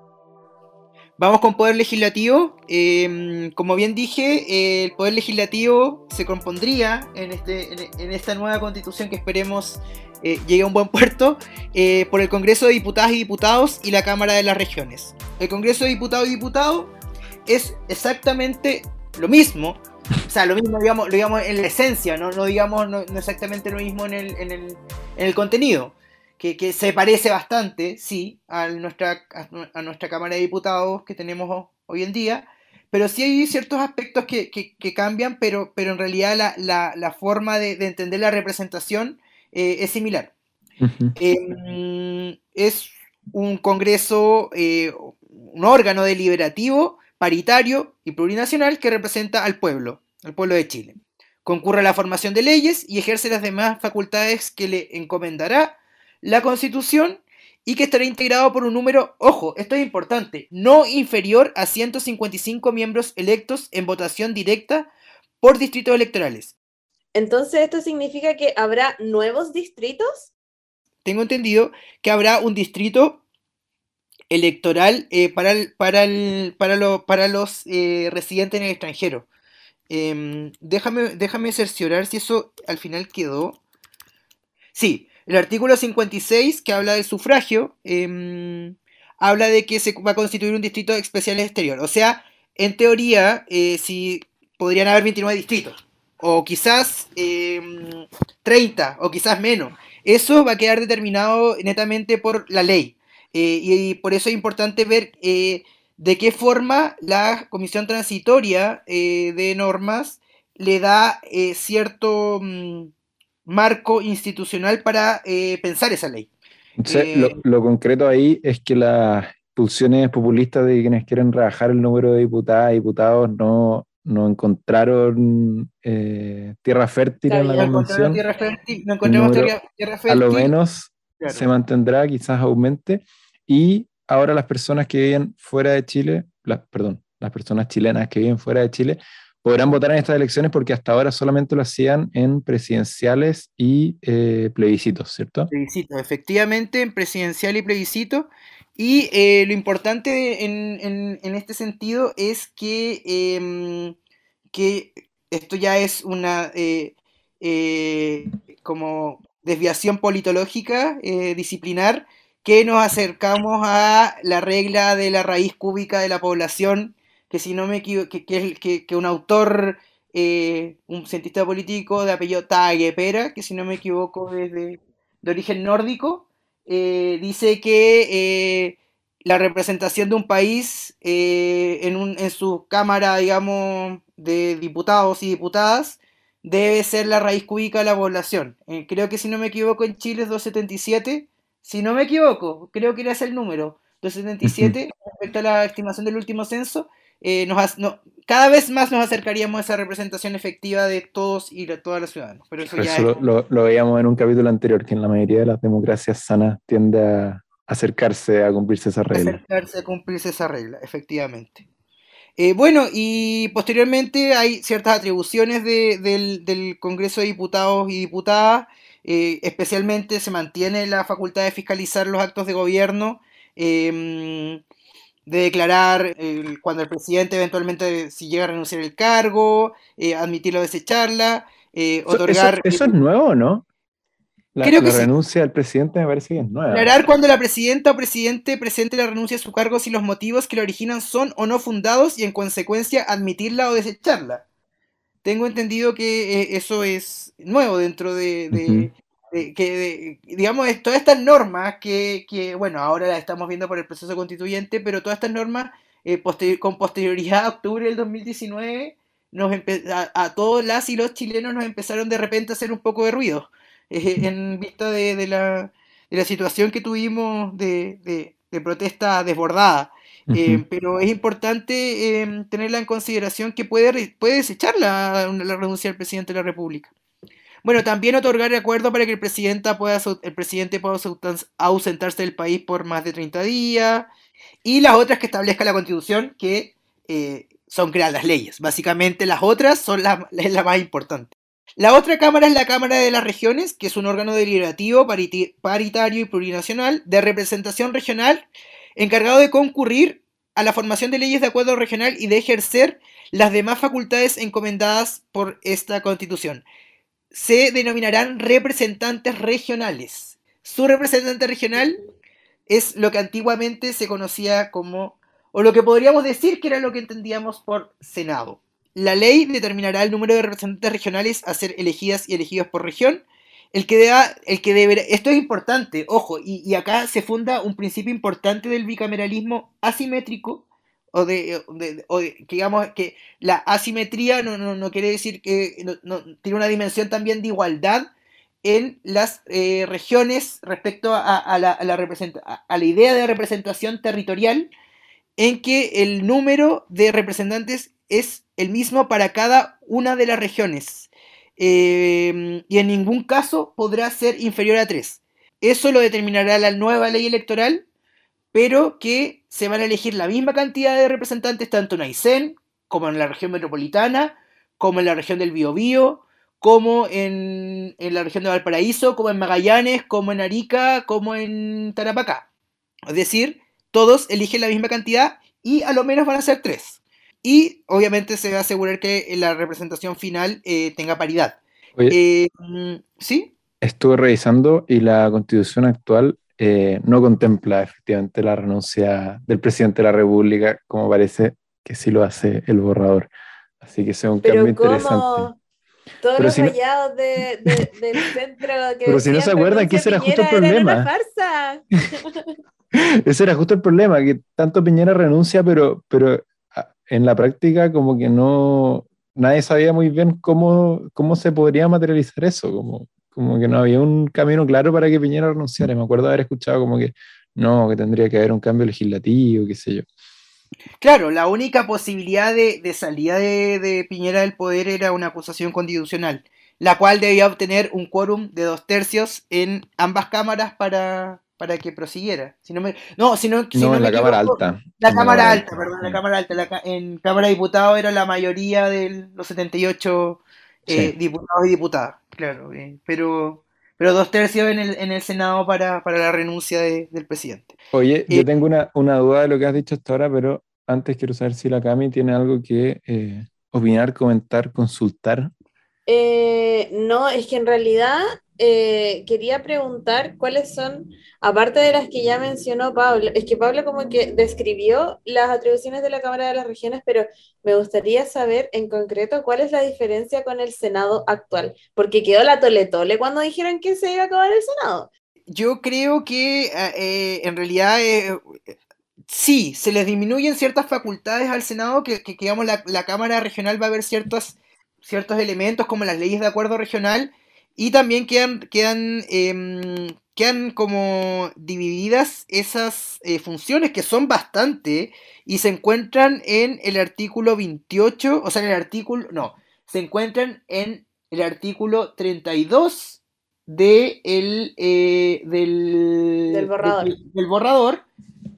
C: Vamos con Poder Legislativo. Em, como bien dije, el Poder Legislativo se compondría en, este, en, esta nueva constitución que esperemos eh, llegue a un buen puerto por el Congreso de Diputadas y Diputados y la Cámara de las Regiones. El Congreso de Diputados y Diputados es exactamente lo mismo o sea, lo mismo, digamos, lo digamos en la esencia, no, no digamos no, exactamente lo mismo en el, en el, en el contenido. Que, que, se parece bastante, sí, a nuestra, a nuestra Cámara de Diputados que tenemos hoy en día, pero sí hay ciertos aspectos que, que, cambian, pero, pero en realidad la, la, la forma de, de, entender la representación eh, es similar. Em, es un Congreso, eh, un órgano deliberativo paritario y plurinacional que representa al pueblo, al pueblo de Chile. Concurre a la formación de leyes y ejerce las demás facultades que le encomendará la Constitución y que estará integrado por un número, ojo, esto es importante, no inferior a 155 miembros electos en votación directa por distritos electorales.
B: Entonces, ¿esto significa que habrá nuevos distritos?
C: Tengo entendido que habrá un distrito electoral eh, para, para, para, para, los eh, residentes en el extranjero. Em, déjame, déjame cerciorar si eso al final quedó. Sí, el artículo 56, que habla del sufragio, em, habla de que se va a constituir un distrito especial exterior. O sea, en teoría, eh, si podrían haber 29 distritos, o quizás 30, em, o quizás menos. Eso va a quedar determinado netamente por la ley. Eh, y, por eso es importante ver eh, de qué forma la Comisión Transitoria de Normas le da cierto mm, marco institucional para eh, pensar esa ley.
A: Eh, lo, concreto ahí es que las pulsiones populistas de quienes quieren rebajar el número de diputadas y diputados no, no encontraron eh, tierra fértil en la convención. no encontramos tierra, fértil. A lo menos se mantendrá, quizás aumente. Y ahora las personas que viven fuera de Chile, perdón, las personas chilenas que viven fuera de Chile podrán votar en estas elecciones porque hasta ahora solamente lo hacían en presidenciales y eh, plebiscitos, ¿cierto?
C: Plebiscitos, efectivamente, en presidencial y plebiscito. Y eh, lo importante en, este sentido es que, em, que esto ya es una eh, como desviación politológica, disciplinar, que nos acercamos a la regla de la raíz cúbica de la población que si no me equivoco, que, un autor, eh, un cientista político de apellido Pera, que si no me equivoco es de, origen nórdico, eh, dice que eh, la representación de un país en, un, en su cámara, digamos, de diputados y diputadas, debe ser la raíz cúbica de la población. creo que si no me equivoco en Chile es 277. Si no me equivoco, creo que era ese el número. 277, respecto a la estimación del último censo, eh, nos, cada vez más nos acercaríamos a esa representación efectiva de todos y de todas las ciudadanos. Pero eso, ya
A: lo, veíamos en un capítulo anterior, que en la mayoría de las democracias sanas tiende a acercarse a cumplirse esa regla.
C: Acercarse a cumplirse esa regla, efectivamente. Eh, bueno, y posteriormente hay ciertas atribuciones del, Congreso de Diputados y Diputadas, eh, especialmente se mantiene la facultad de fiscalizar los actos de gobierno de declarar cuando el presidente eventualmente si llega a renunciar el cargo, eh, admitirlo o desecharla, eh, otorgar...
A: Eso, es nuevo, ¿no? La, Creo que renuncia del presidente me parece que es nueva.
C: Declarar cuando la presidenta o presidente presente la renuncia a su cargo si los motivos que la originan son o no fundados y en consecuencia admitirla o desecharla. Tengo entendido que eh, eso es nuevo dentro de, que, digamos, todas estas normas que, bueno, ahora las estamos viendo por el proceso constituyente, pero todas estas normas eh, con posterioridad a octubre del 2019, nos a, todos las y los chilenos nos empezaron de repente a hacer un poco de ruido eh, en vista de, la, situación que tuvimos de, protesta desbordada. Eh, pero es importante tenerla en consideración que puede, puede desechar la, renuncia del presidente de la República. Bueno, también otorgar acuerdo para que el, presidente pueda, el presidente pueda ausentarse del país por más de 30 días. Y las otras que establezca la constitución, que eh, son crear las leyes. Básicamente las otras son la, (laughs) la más importante. La otra cámara es la Cámara de las Regiones, que es un órgano deliberativo, paritario y plurinacional de representación regional, encargado de concurrir a la formación de leyes de acuerdo regional y de ejercer las demás facultades encomendadas por esta constitución se denominarán representantes regionales. Su representante regional es lo que antiguamente se conocía como, o lo que podríamos decir que era lo que entendíamos por Senado. La ley determinará el número de representantes regionales a ser elegidas y elegidos por región. El que, deba, el que deberá, esto es importante, ojo, y acá se funda un principio importante del bicameralismo asimétrico, o de, digamos que la asimetría no, no, quiere decir que no, tiene una dimensión también de igualdad en las eh, regiones respecto a, la, idea de representación territorial en que el número de representantes es el mismo para cada una de las regiones eh, y en ningún caso podrá ser inferior a tres. eso lo determinará la nueva ley electoral, pero que se van a elegir la misma cantidad de representantes tanto en Aysén como en la región metropolitana, como en la región del Biobío, como en, en, la región de Valparaíso, como en Magallanes, como en Arica, como en Tarapacá. Es decir, todos eligen la misma cantidad y a lo menos van a ser tres. Y obviamente se va a asegurar que la representación final eh, tenga paridad. Eh, ¿Sí?
A: Estuve revisando y la constitución actual eh, no contempla efectivamente la renuncia del presidente de la República, como parece que sí lo hace el borrador. Así que es un cambio interesante.
B: Todos los si rayados de, (laughs) del centro que
A: Pero si no se acuerdan que ese era justo el problema. (laughs) ese era justo el problema, que tanto Piñera renuncia, pero, pero en la práctica como que no, nadie sabía muy bien cómo, cómo se podría materializar eso, como, como que no había un camino claro para que Piñera renunciara. Me acuerdo haber escuchado como que no, que tendría que haber un cambio legislativo, qué sé yo.
C: Claro, la única posibilidad de, salida de, de, Piñera del poder era una acusación constitucional, la cual debía obtener un quórum de dos tercios en ambas cámaras para, para que prosiguiera. Si no, me, no, si no,
A: no, en la Cámara Alta.
C: La Cámara Alta, perdón, la Cámara Alta. en Cámara de Diputados era la mayoría de los 78 eh, diputados y diputadas, claro. Eh, pero, pero dos tercios en el, en el Senado para, para la renuncia del presidente.
A: Oye, yo eh, tengo una, una, duda de lo que has dicho hasta ahora, pero antes quiero saber si la Cami tiene algo que opinar, comentar, consultar.
B: no, es que en realidad eh, quería preguntar cuáles son, aparte de las que ya mencionó Pablo, es que Pablo como que describió las atribuciones de la Cámara de las Regiones, pero me gustaría saber en concreto cuál es la diferencia con el Senado actual, porque quedó la tole tole cuando dijeron que se iba a acabar el Senado.
C: Yo creo que eh, eh, en realidad sí, se les disminuyen ciertas facultades al Senado, que, que digamos la, la, Cámara Regional va a ver ciertos, ciertos elementos como las leyes de acuerdo regional, y también quedan, quedan, eh, quedan como divididas esas eh, funciones que son bastante y se encuentran en el artículo 28, o sea, en el artículo, no, se encuentran en el artículo 32 de el, eh, del,
B: del, borrador.
C: del borrador,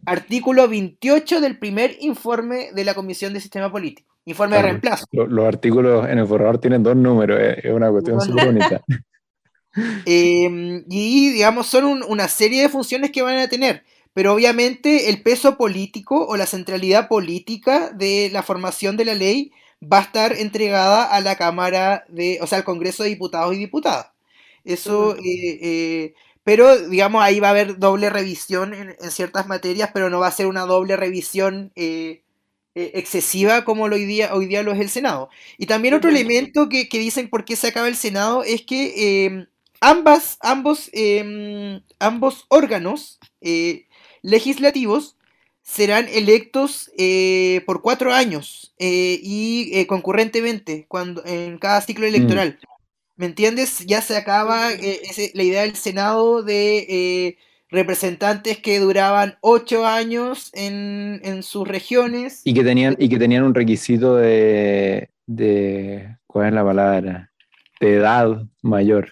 C: artículo 28 del primer informe de la Comisión de Sistema Político. Informe de reemplazo.
A: Los, artículos en el borrador tienen dos números, eh, es una cuestión súper bonita. (laughs)
C: Em, y digamos, son una serie de funciones que van a tener. Pero obviamente el peso político o la centralidad política de la formación de la ley va a estar entregada a la Cámara de, o sea, al Congreso de Diputados y Diputadas. Eso, eh, eh, pero digamos, ahí va a haber doble revisión en, ciertas materias, pero no va a ser una doble revisión eh, excesiva como hoy, día, hoy día lo es el Senado. Y también otro elemento que, dicen por qué se acaba el Senado es que em, ambas, ambos, em, ambos órganos eh, legislativos serán electos eh, por cuatro años y concurrentemente cuando, en cada ciclo mm. electoral. ¿Me entiendes? Ya se acaba la idea del Senado de representantes que duraban ocho años en, en, sus regiones.
A: Y que tenían, y que tenían un requisito de, de, ¿cuál es la palabra? De edad mayor,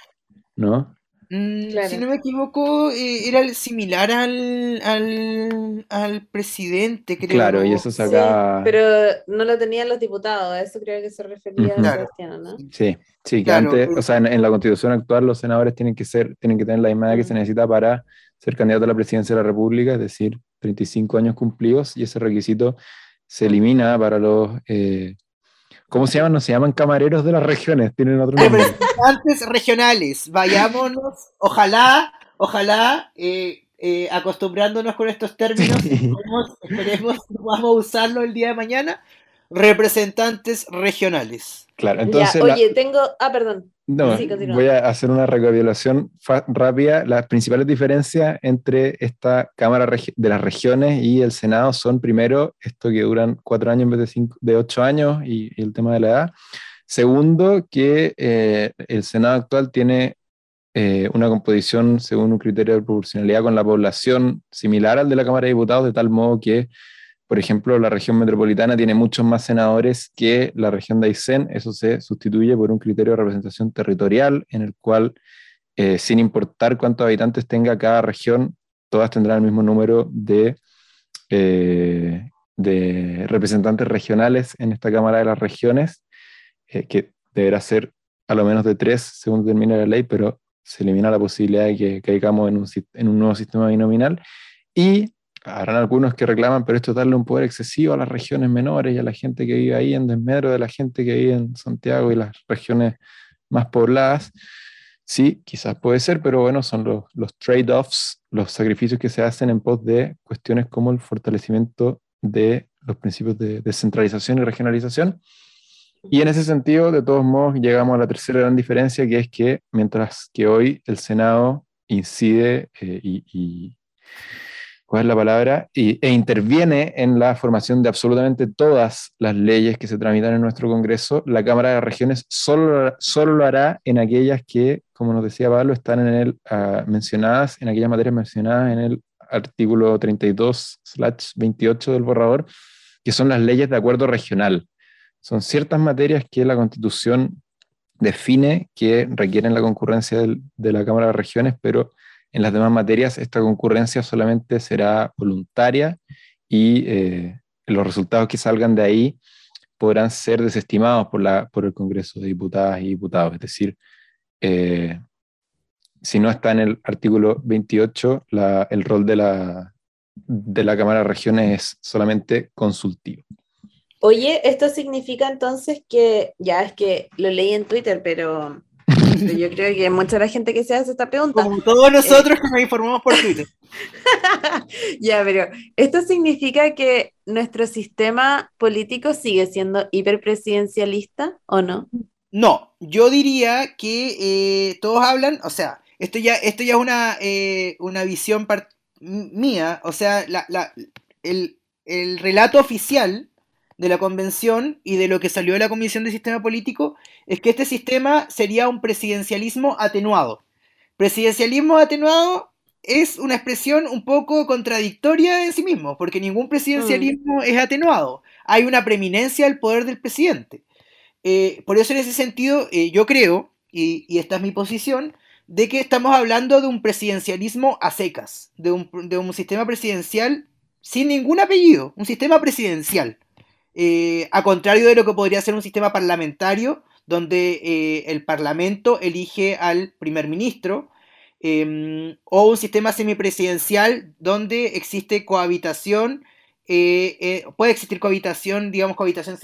A: ¿no?
C: Mm, si no me equivoco, eh, era similar al, al, al, presidente, creo.
A: Claro, y eso sacaba...
B: pero no lo tenían los diputados, a eso creo que se refería Sebastián, ¿no?
A: Sí, sí, que antes, o sea, en, la constitución actual los senadores tienen que ser, tienen que tener la edad que se necesita para ser candidato a la presidencia de la República, es decir, 35 años cumplidos, y ese requisito se elimina para los... Eh, ¿Cómo se llaman? No se llaman camareros de las regiones, tienen otro nombre.
C: Representantes regionales, vayámonos, ojalá, ojalá, eh, eh, acostumbrándonos con estos términos, (laughs) esperemos, esperemos, vamos a usarlo el día de mañana, representantes regionales.
A: Claro, entonces...
B: oye, tengo... Ah, perdón.
A: No, voy a hacer una recapitulación rápida. Las principales diferencias entre esta Cámara de las Regiones y el Senado son, primero, esto que duran cuatro años en vez de, cinco, de ocho años y, el tema de la edad. Segundo, que eh, el Senado actual tiene eh, una composición según un criterio de proporcionalidad con la población similar al de la Cámara de Diputados, de tal modo que por ejemplo, la región metropolitana tiene muchos más senadores que la región de Aysén. Eso se sustituye por un criterio de representación territorial en el cual eh, sin importar cuántos habitantes tenga cada región, todas tendrán el mismo número de, eh, de representantes regionales en esta Cámara de las Regiones, eh, que deberá ser a lo menos de tres, según termina la ley, pero se elimina la posibilidad de que caigamos en un, en un nuevo sistema binominal. Y habrán algunos que reclaman, pero esto es darle un poder excesivo a las regiones menores y a la gente que vive ahí en desmedro de la gente que vive en Santiago y las regiones más pobladas. Sí, quizás puede ser, pero bueno, son los, los trade-offs, los sacrificios que se hacen en pos de cuestiones como el fortalecimiento de los principios de descentralización y regionalización. Y en ese sentido, de todos modos, llegamos a la tercera gran diferencia, que es que mientras que hoy el Senado incide eh, y ¿cuál es la palabra? e interviene en la formación de absolutamente todas las leyes que se tramitan en nuestro Congreso, la Cámara de Regiones solo, solo lo hará en aquellas que, como nos decía Pablo, están en el, uh, mencionadas, en aquellas materias mencionadas en el artículo 32/28 del borrador, que son las leyes de acuerdo regional. Son ciertas materias que la Constitución define que requieren la concurrencia del, de la Cámara de Regiones, pero en las demás materias esta concurrencia solamente será voluntaria y eh, los resultados que salgan de ahí podrán ser desestimados por, la, por el Congreso de Diputadas y Diputados. Es decir, eh, si no está en el artículo 28, el rol de la, de la Cámara de Regiones es solamente consultivo.
B: Oye, esto significa entonces que, ya es que lo leí en Twitter, pero yo creo que mucha la gente que se hace esta pregunta.
C: Como todos eh, nosotros que nos informamos por Twitter. (laughs)
B: ya, pero ¿esto significa que nuestro sistema político sigue siendo hiperpresidencialista o no?
C: No, yo diría que eh, todos hablan, o sea, esto ya, esto ya es una, eh, una visión mía, o sea, el, el relato oficial de la convención y de lo que salió de la Comisión de Sistema Político es que este sistema sería un presidencialismo atenuado. Presidencialismo atenuado es una expresión un poco contradictoria en sí mismo, porque ningún presidencialismo mm. es atenuado. Hay una preeminencia del poder del presidente. Eh, por eso en ese sentido eh, yo creo, y, esta es mi posición, de que estamos hablando de un presidencialismo a secas, de un, de un sistema presidencial sin ningún apellido, un sistema presidencial. Eh, a contrario de lo que podría ser un sistema parlamentario, donde eh, el Parlamento elige al primer ministro, em, o un sistema semipresidencial donde existe cohabitación, eh, puede existir cohabitación, digamos cohabitación,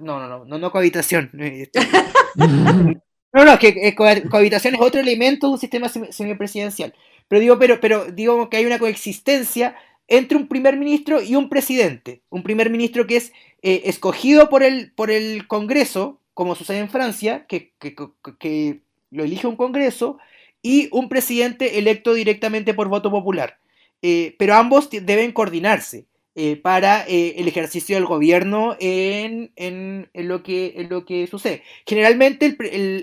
C: no, no, no, no, no cohabitación. (laughs) no, no, que cohabitación es otro elemento de un sistema semipresidencial. Pero digo, pero, pero digo que hay una coexistencia entre un primer ministro y un presidente. Un primer ministro que es eh, escogido por el, por el Congreso, como sucede en Francia, que, lo elige un Congreso, y un presidente electo directamente por voto popular. Eh, pero ambos deben coordinarse eh, para el ejercicio del gobierno en, lo que, en, lo que, sucede. Generalmente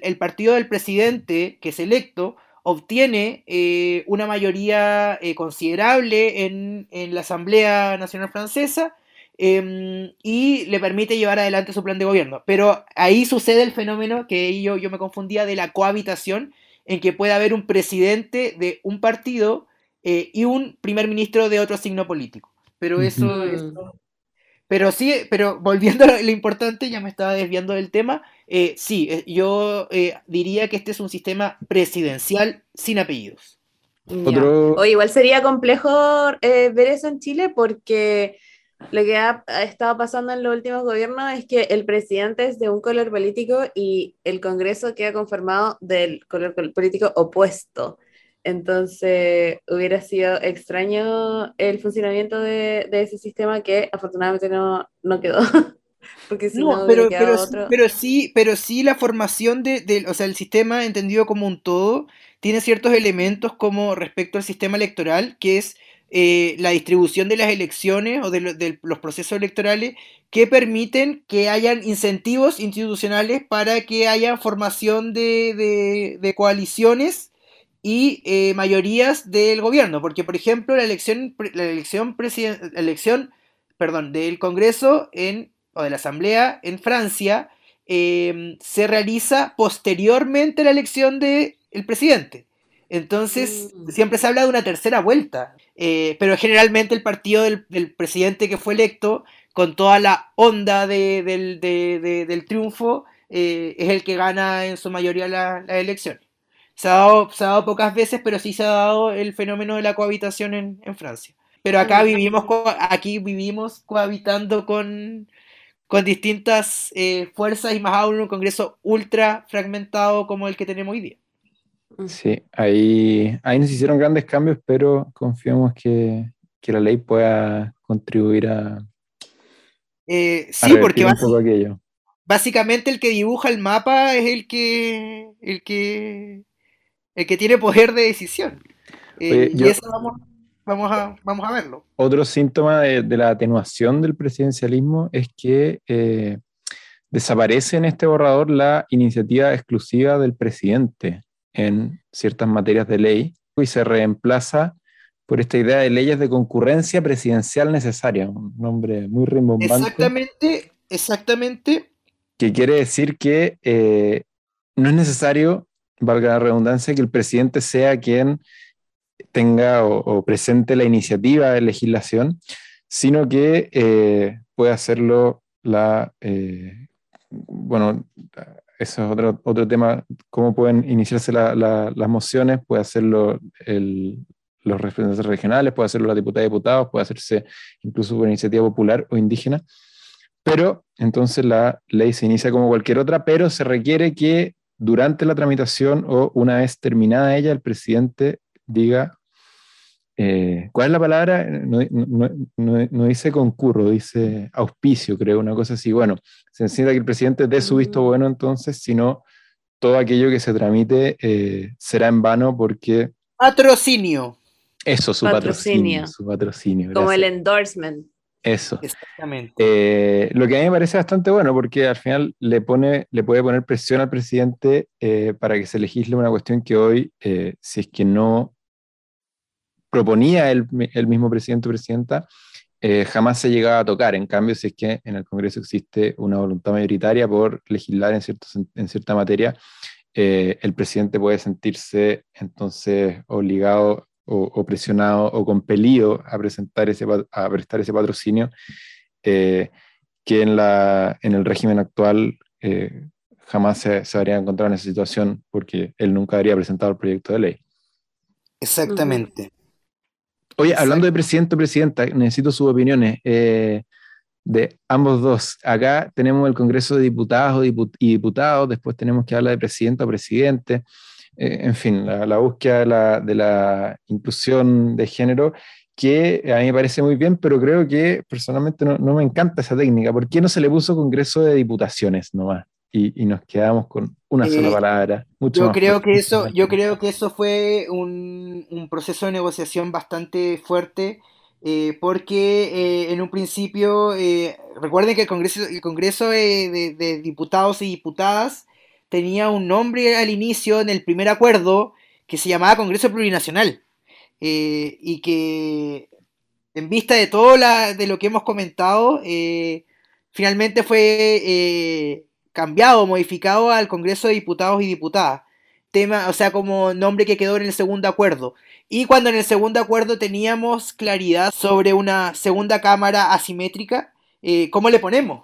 C: el partido del presidente que es electo obtiene una mayoría considerable en, la Asamblea Nacional Francesa em, y le permite llevar adelante su plan de gobierno. Pero ahí sucede el fenómeno que yo, yo me confundía de la cohabitación, en que puede haber un presidente de un partido eh, y un primer ministro de otro signo político. Pero eso, eso pero sí, pero volviendo a lo importante, ya me estaba desviando del tema, eh, sí, eh, yo eh, diría que este es un sistema presidencial sin apellidos.
B: O igual sería complejo ver eso en Chile porque lo que ha, estado pasando en los últimos gobiernos es que el presidente es de un color político y el Congreso queda conformado del color político opuesto. Entonces hubiera sido extraño el funcionamiento de, ese sistema que afortunadamente no, quedó. (laughs)
C: Porque si no, pero, pero, sí, pero sí la formación de, o sea, el sistema entendido como un todo tiene ciertos elementos como respecto al sistema electoral, que es eh, la distribución de las elecciones o de, los procesos electorales que permiten que hayan incentivos institucionales para que haya formación de, de coaliciones y eh, mayorías del gobierno, porque por ejemplo la elección, la elección, la elección perdón, del Congreso en, o de la Asamblea en Francia em, se realiza posteriormente a la elección del presidente. Entonces, mm. siempre se habla de una tercera vuelta, eh, pero generalmente el partido del, presidente que fue electo, con toda la onda del triunfo, eh, es el que gana en su mayoría las la elecciones. Se ha, dado, pocas veces, pero sí se ha dado el fenómeno de la cohabitación en, Francia. Pero acá vivimos, aquí vivimos cohabitando con, con distintas eh, fuerzas y más aún un Congreso ultra fragmentado como el que tenemos hoy día.
A: Sí, ahí, ahí nos hicieron grandes cambios, pero confiamos que, que la ley pueda contribuir a...
C: Eh, sí, porque básicamente el que dibuja el mapa es el que el que el que tiene poder de decisión. Eh, y eso vamos, vamos, a, vamos a verlo.
A: Otro síntoma de, la atenuación del presidencialismo es que eh, desaparece en este borrador la iniciativa exclusiva del presidente en ciertas materias de ley y se reemplaza por esta idea de leyes de concurrencia presidencial necesaria, un nombre muy rimbombante.
C: Exactamente, exactamente.
A: Que quiere decir que eh, no es necesario, valga la redundancia, que el presidente sea quien tenga o, presente la iniciativa de legislación, sino que eh, puede hacerlo la, eh, bueno, eso es otro, otro tema, cómo pueden iniciarse las mociones, puede hacerlo los representantes regionales, puede hacerlo la diputada y diputados, puede hacerse incluso por iniciativa popular o indígena, pero entonces la ley se inicia como cualquier otra, pero se requiere que durante la tramitación o una vez terminada ella, el presidente diga, eh, ¿cuál es la palabra? No, dice concurro, dice auspicio, creo, una cosa así. Bueno, se necesita que el presidente dé su visto mm. bueno entonces, si no, todo aquello que se tramite eh, será en vano porque...
C: Patrocinio.
A: Eso, su patrocinio. su patrocinio
B: Como el endorsement.
A: Eso. Exactamente. Eh, lo que a mí me parece bastante bueno porque al final le, pone, le puede poner presión al presidente para que se legisle una cuestión que hoy, si es que no proponía el, mismo presidente o presidenta, eh, jamás se llegaba a tocar. En cambio, si es que en el Congreso existe una voluntad mayoritaria por legislar en cierta materia, eh, el presidente puede sentirse entonces obligado o, presionado o compelido a, presentar ese, a prestar ese patrocinio eh, que en, la, en el régimen actual jamás se, se, habría encontrado en esa situación porque él nunca habría presentado el proyecto de ley.
C: Exactamente.
A: Oye, hablando de presidente o presidenta, necesito sus opiniones eh, de ambos dos. Acá tenemos el Congreso de Diputados y Diputados, después tenemos que hablar de presidenta o presidente. Eh, en fin, la, búsqueda de la, inclusión de género, que a mí me parece muy bien, pero creo que personalmente no, no me encanta esa técnica. ¿Por qué no se le puso Congreso de Diputaciones nomás? Y, nos quedamos con una sola eh, palabra.
C: Mucho yo, creo que eso, yo creo que eso fue un, un proceso de negociación bastante fuerte. Eh, porque eh, en un principio, recuerden que el Congreso, el Congreso de, de, Diputados y Diputadas tenía un nombre al inicio en el primer acuerdo que se llamaba Congreso Plurinacional y que en vista de todo la, de lo que hemos comentado, finalmente fue cambiado, modificado al Congreso de Diputados y Diputadas. Tema, o sea, como nombre que quedó en el segundo acuerdo. Y cuando en el segundo acuerdo teníamos claridad sobre una segunda cámara asimétrica, eh, ¿cómo le ponemos?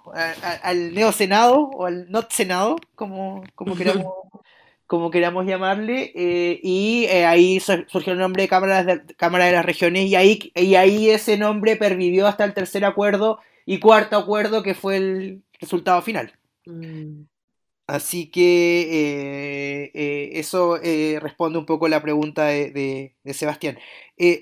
C: ¿Al neo senado o al not senado? Como, como, queramos, (laughs) como queramos llamarle. Eh, y eh, ahí surgió el nombre de Cámara de, Cámara de las Regiones y ahí, y ahí ese nombre pervivió hasta el tercer acuerdo y cuarto acuerdo que fue el resultado final. Mm. Así que eh, eh, eso eh, responde un poco la pregunta de, Sebastián.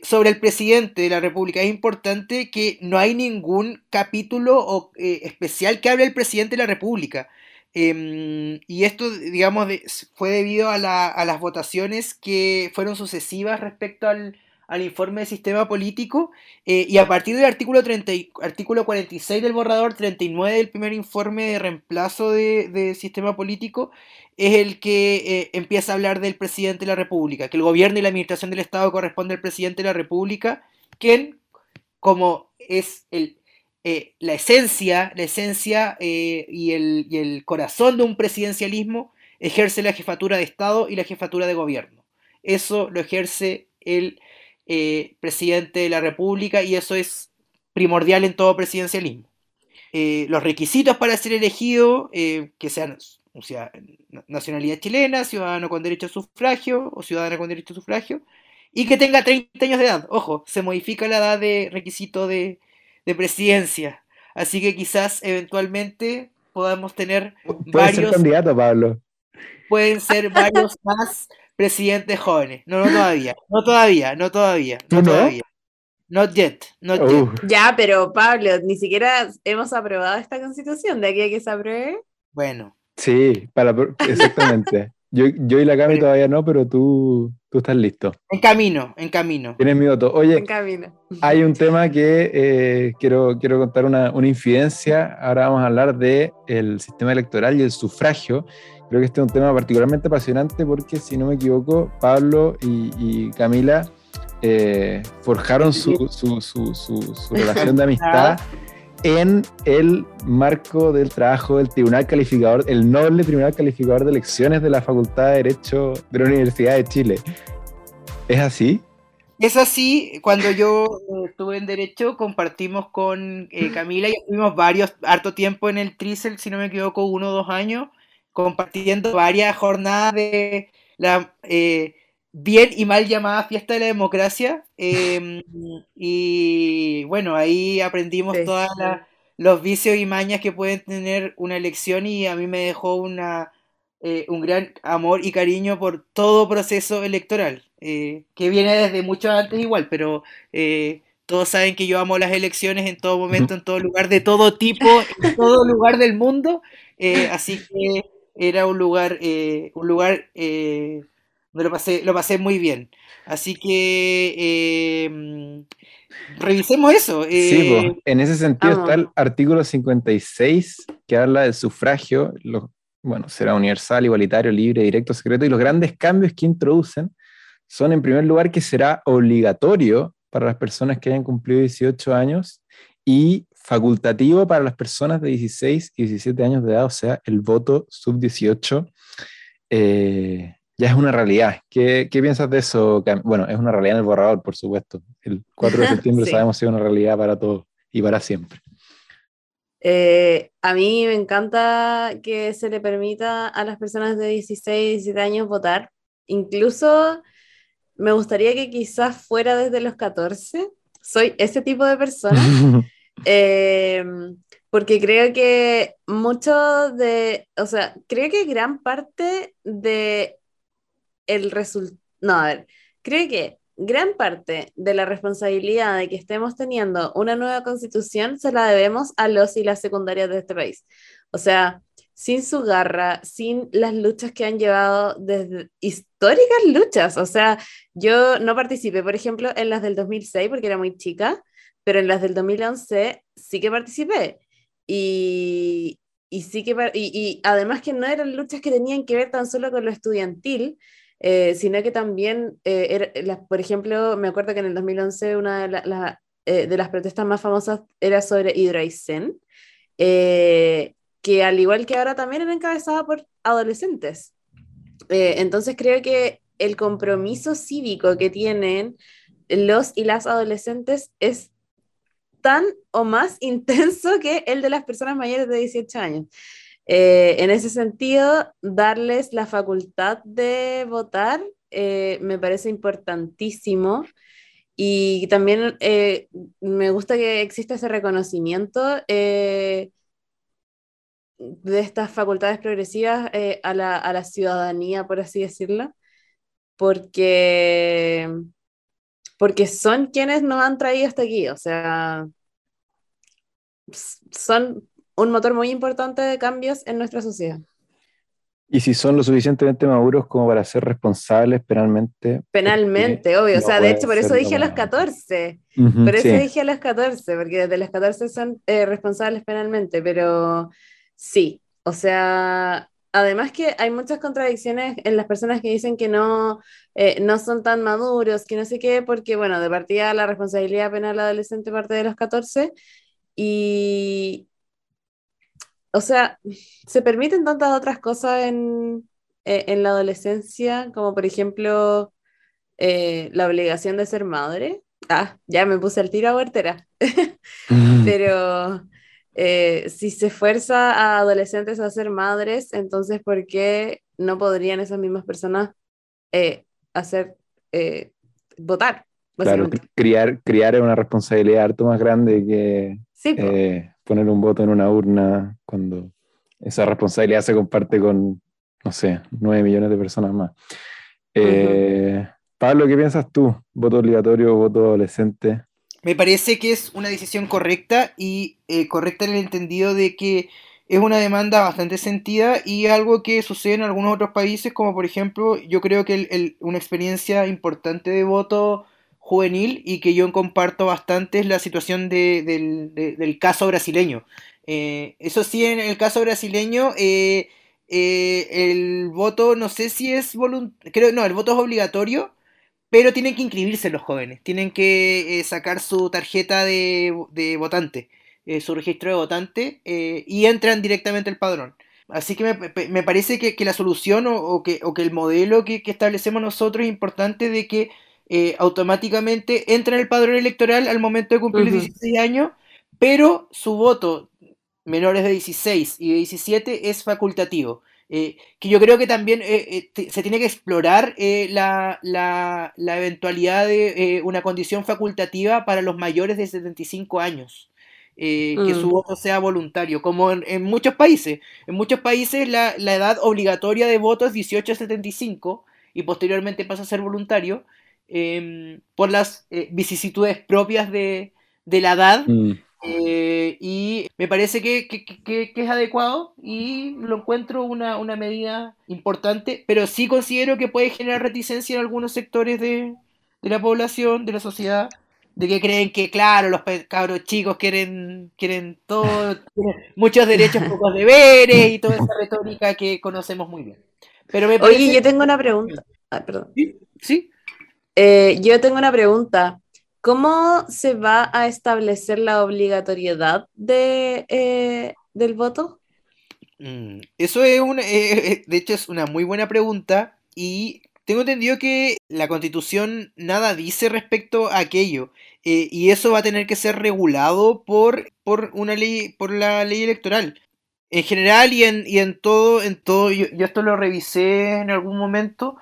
C: sobre el presidente de la República, es importante que no hay ningún capítulo especial que hable del presidente de la República. Em, y esto, digamos, fue debido a las votaciones que fueron sucesivas respecto al, al informe de sistema político eh, y a partir del artículo, 30, artículo 46 del borrador 39 del primer informe de reemplazo de, sistema político es el que eh, empieza a hablar del presidente de la República, que el gobierno y la administración del Estado corresponde al presidente de la República, quien, como es el, eh, la esencia, la esencia y el, y el corazón de un presidencialismo, ejerce la jefatura de Estado y la jefatura de gobierno. eso lo ejerce el eh, presidente de la República y eso es primordial en todo presidencialismo. Eh, los requisitos para ser elegido, eh, que sean o sea, nacionalidad chilena, ciudadano con derecho a sufragio o ciudadana con derecho a sufragio, y que tenga 30 años de edad. Ojo, se modifica la edad de requisito de, de presidencia. Así que quizás eventualmente podamos tener varios.
A: candidato, Pablo.
C: Pueden ser varios (laughs) más presidentes jóvenes. No, no todavía. No todavía, no todavía. No, todavía. Not yet, not yet.
B: Ya, pero Pablo, ni siquiera hemos aprobado esta constitución de aquí a que se apruebe.
C: Bueno.
A: Sí, para, exactamente. yo, yo y la Cami todavía no, pero tú, tú estás listo.
C: En camino, en camino.
A: Tienes mi voto. Oye,
B: En camino.
A: hay un tema que eh, quiero, quiero contar una, una infidencia. Ahora vamos a hablar del el sistema electoral y el sufragio. Creo que este es un tema particularmente apasionante porque, si no me equivoco, Pablo y, y Camila eh, forjaron su, su, su, su- relación de amistad (laughs) en el marco del trabajo del Tribunal Calificador, el noble Tribunal Calificador de Elecciones de la Facultad de Derecho de la Universidad de Chile. ¿Es así?
C: Es así, cuando yo eh, estuve en Derecho, compartimos con eh, Camila y estuvimos varios, harto tiempo en el Trisel, si no me equivoco, uno o dos años, compartiendo varias jornadas de la eh, bien y mal llamada fiesta de la democracia. eh, (laughs) y bueno, ahí aprendimos
B: Sí.
C: todos los vicios y mañas que pueden tener una elección y a mí me dejó una, eh, un gran amor y cariño por todo proceso electoral, eh, que viene desde mucho antes igual, pero eh, todos saben que yo amo las elecciones en todo momento, en todo lugar, de todo tipo, en todo (laughs) lugar del mundo, así que era un lugar, eh, un lugar eh, donde lo pasé, lo pasé muy bien. Así que eh, mm, revisemos eso.
A: Sí,
C: eh,
A: po. en ese sentido está el artículo 56 que habla del sufragio, lo- bueno, será universal, igualitario, libre, directo, secreto, y los grandes cambios que introducen son, en primer lugar, que será obligatorio para las personas que hayan cumplido 18 años y facultativo para las personas de 16 y 17 años de edad, o sea, el voto sub-18 eh, ya es una realidad. ¿Qué, qué piensas de eso? Bueno, es una realidad en el borrador, por supuesto. El 4 de (laughs) septiembre
B: Sí.
A: sabemos que es una realidad para todos y para siempre.
B: Eh, a mí me encanta que se le permita a las personas de 16, 17 años votar. Incluso me gustaría que quizás fuera desde los 14. Soy ese tipo de persona. (laughs) Eh, porque creo que mucho de, o sea, creo que gran parte de el resultado, no, a ver, creo que gran parte de la responsabilidad de que estemos teniendo una nueva constitución se la debemos a los y las secundarias de este país. O sea, sin su garra, sin las luchas que han llevado desde históricas luchas. O sea, yo no participé, por ejemplo, en las del 2006 porque era muy chica, pero en las del 2011 sí que participé. Y, y sí que, y, y además que no eran luchas que tenían que ver tan solo con lo estudiantil, eh, sino que también, eh, era- las- por ejemplo, me acuerdo que en el 2011 una de, la- la- eh, de las protestas más famosas era sobre Hidroaicén, eh, que al igual que ahora también era encabezada por adolescentes. Eh, entonces creo que el compromiso cívico que tienen los y las adolescentes es tan o más (laughs) intenso que el de las personas mayores de 18 años. Eh, en ese sentido, darles la facultad de votar eh, me parece importantísimo y también eh, me gusta que exista ese reconocimiento eh, de estas facultades progresivas eh, a la, a la ciudadanía, por así decirlo, porque, porque son quienes nos han traído hasta aquí, o sea, son un motor muy importante de cambios en nuestra sociedad.
A: Y si son lo suficientemente maduros como para ser responsables penalmente.
B: Penalmente, obvio, o
A: no
B: sea, de hecho, por eso dije a los
A: penalmente.
B: 14.
A: Ujú,
B: Por eso
A: sí.
B: dije a los 14, porque desde los 14 son eh, responsables penalmente, pero sí, o sea, además que hay muchas contradicciones en las personas que dicen que no, eh, no son tan maduros, que no sé qué, porque bueno, de partida la responsabilidad penal adolescente parte de los 14 y, o sea, se permiten tantas otras cosas en, eh, en la adolescencia, como por ejemplo eh, la obligación de ser madre. Ah, ya me puse el tiro a huertera. (laughs)
A: Mm.
B: Pero eh, si se fuerza a adolescentes a ser madres, entonces ¿por qué no podrían esas mismas personas eh, hacer eh, votar?
A: Claro, criar, criar es una responsabilidad harto más grande que
B: Sí, po.
A: eh, poner un voto en una urna cuando esa responsabilidad se comparte con, no sé, nueve millones de personas más. Eh, Pablo, ¿qué piensas tú? ¿Voto obligatorio o voto adolescente?
C: Me parece que es una decisión correcta y eh, correcta en el entendido de que es una demanda bastante sentida y algo que sucede en algunos otros países, como por ejemplo, yo creo que una experiencia importante de voto juvenil y que yo comparto bastante es la situación de- del, de- del caso brasileño. Eh, eso sí, en el caso brasileño, eh, eh, el voto, no sé si es voluntario, creo, no, el voto es obligatorio, pero tienen que inscribirse los jóvenes, tienen que eh, sacar su tarjeta de, de votante, eh, su registro de votante, eh, y entran directamente al padrón. Así que me, parece que, que la solución o, o que, o que el modelo que, que establecemos nosotros es importante de que automáticamente entran al padrón electoral al momento de cumplir los
B: Ujú.
C: 16 años, pero su voto menores de 16 y de 17 es facultativo. Eh, que yo creo que también eh, eh, se tiene que explorar eh, la, la- la eventualidad de una condición facultativa para los mayores de 75 años. que
B: Mm.
C: su voto sea voluntario, como en, en muchos países. En muchos países la, la edad obligatoria de voto es 18 a 75 y posteriormente pasa a ser voluntario em, por las vicisitudes propias de, de la edad
A: Mm,
C: eh, y me parece que, que- que- que es adecuado y lo encuentro una, una medida importante, pero sí considero que puede generar reticencia en algunos sectores de, de la población, de la sociedad, de que creen que, claro, los cabros chicos quieren, quieren todo, muchos derechos, (laughs) pocos deberes y toda esa retórica que conocemos muy bien. Pero me
B: Oye, yo tengo una pregunta. Ah, perdón.
C: Sí, sí.
B: Eh, yo tengo una pregunta. ¿Cómo se va a establecer la obligatoriedad de, eh, del voto?
C: Mm, Eso es eh, eh, de hecho es una muy buena pregunta y tengo entendido que la Constitución nada dice respecto a aquello eh, y eso va a tener que ser regulado por, por una ley, por la ley electoral. En general y en, y en todo, en todo, yo, yo esto lo revisé en algún momento,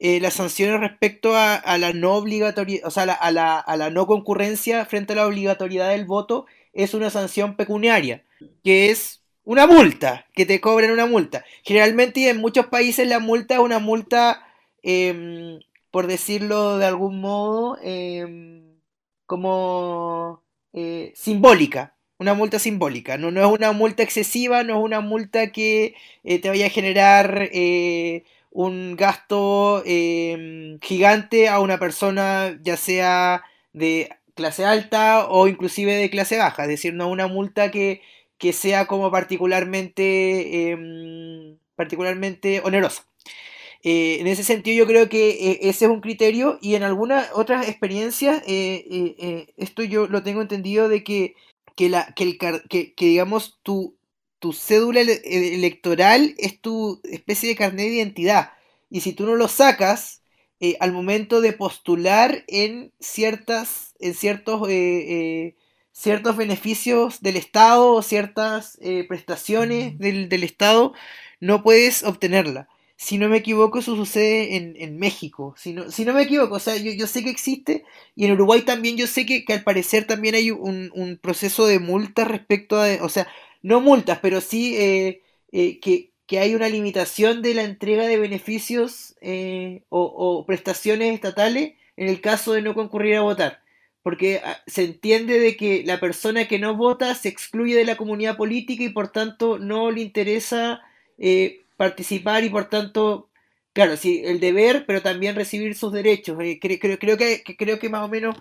C: eh, las sanciones respecto a, la no obligatoriedad, o sea, la, a la- a la no concurrencia frente a la obligatoriedad del voto es una sanción pecuniaria, que es una multa, que te cobran una multa. Generalmente en muchos países la multa es una multa, em, por decirlo de algún modo, em, como eh, simbólica. Una multa simbólica. No, no es una multa excesiva, no es una multa que eh, te vaya a generar un gasto em, gigante a una persona, ya sea de clase alta o inclusive de clase baja. Es decir, no una multa que, que sea como particularmente, em, particularmente onerosa. Eh, en ese sentido yo creo que eh, ese es un criterio y en algunas otras experiencias eh, esto yo lo tengo entendido de que, que, la, que, el, que, que, digamos tu, tu cédula ele- ele- electoral es tu especie de carnet de identidad y si tú no lo sacas eh, al momento de postular en ciertas en ciertos eh, eh, ciertos beneficios del Estado o ciertas eh, prestaciones del, del Estado no puedes obtenerla si no me equivoco, eso sucede en, en México. Si no, si no me equivoco, o sea, yo, yo sé que existe. Y en Uruguay también yo sé que, que al parecer también hay un, un proceso de multas respecto a... O sea, no multas, pero sí eh, eh, que, que hay una limitación de la entrega de beneficios eh, o, prestaciones estatales en el caso de no concurrir a votar. Porque ah, se entiende de que la persona que no vota se excluye de la comunidad política y por tanto no le interesa eh, participar y por tanto, claro, sí, el deber, pero también recibir sus derechos. Eh, cre- creo, creo, que, que- creo que más o menos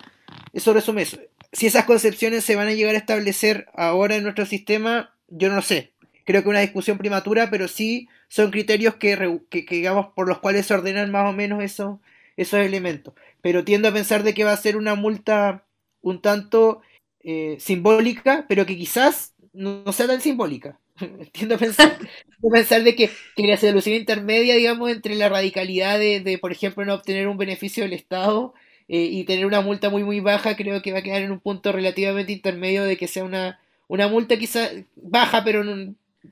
C: eso resume eso. Si esas concepciones se van a llegar a establecer ahora en nuestro sistema, yo no lo sé. Creo que una discusión prematura, pero sí son criterios que, que- digamos, por los cuales se ordenan más o menos esos, esos elementos. Pero tiendo a pensar de que va a ser una multa un tanto eh, simbólica, pero que quizás no, no sea tan simbólica. (laughs) Tiendo a pensar, pensar de que, que, la solución intermedia, digamos, entre la radicalidad de, de por ejemplo, no obtener un beneficio del Estado eh, y tener una multa muy, muy baja, creo que va a quedar en un punto relativamente intermedio de que sea una, una multa quizá baja, pero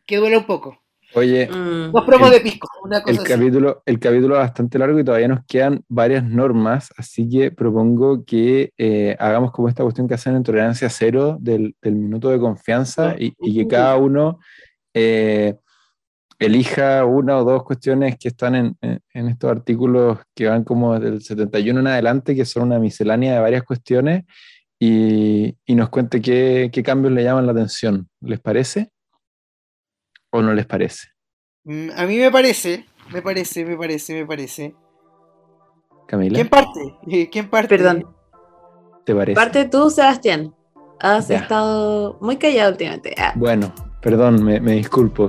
C: que duele un poco.
A: Oye,
C: mm. promos de pisco, una cosa
A: el capítulo, el capítulo es bastante largo y todavía nos quedan varias normas, así que propongo que eh, hagamos como esta cuestión que hacen en tolerancia cero del, del minuto de confianza y, y que cada uno eh, elija una o dos cuestiones que están en, en, estos artículos que van como del 71 en adelante, que son una miscelánea de varias cuestiones, y, y nos cuente qué, qué cambios le llaman la atención. ¿Les parece? ¿O no les parece?
C: Mm, a mí me parece, me parece, me parece, me parece.
A: Camila.
C: ¿Quién parte? (laughs) ¿Quién parte?
B: Perdón.
A: ¿Te parece?
B: Parte tú, Sebastián. Has estado muy callado últimamente. Ah.
A: Bueno, perdón, me, disculpo.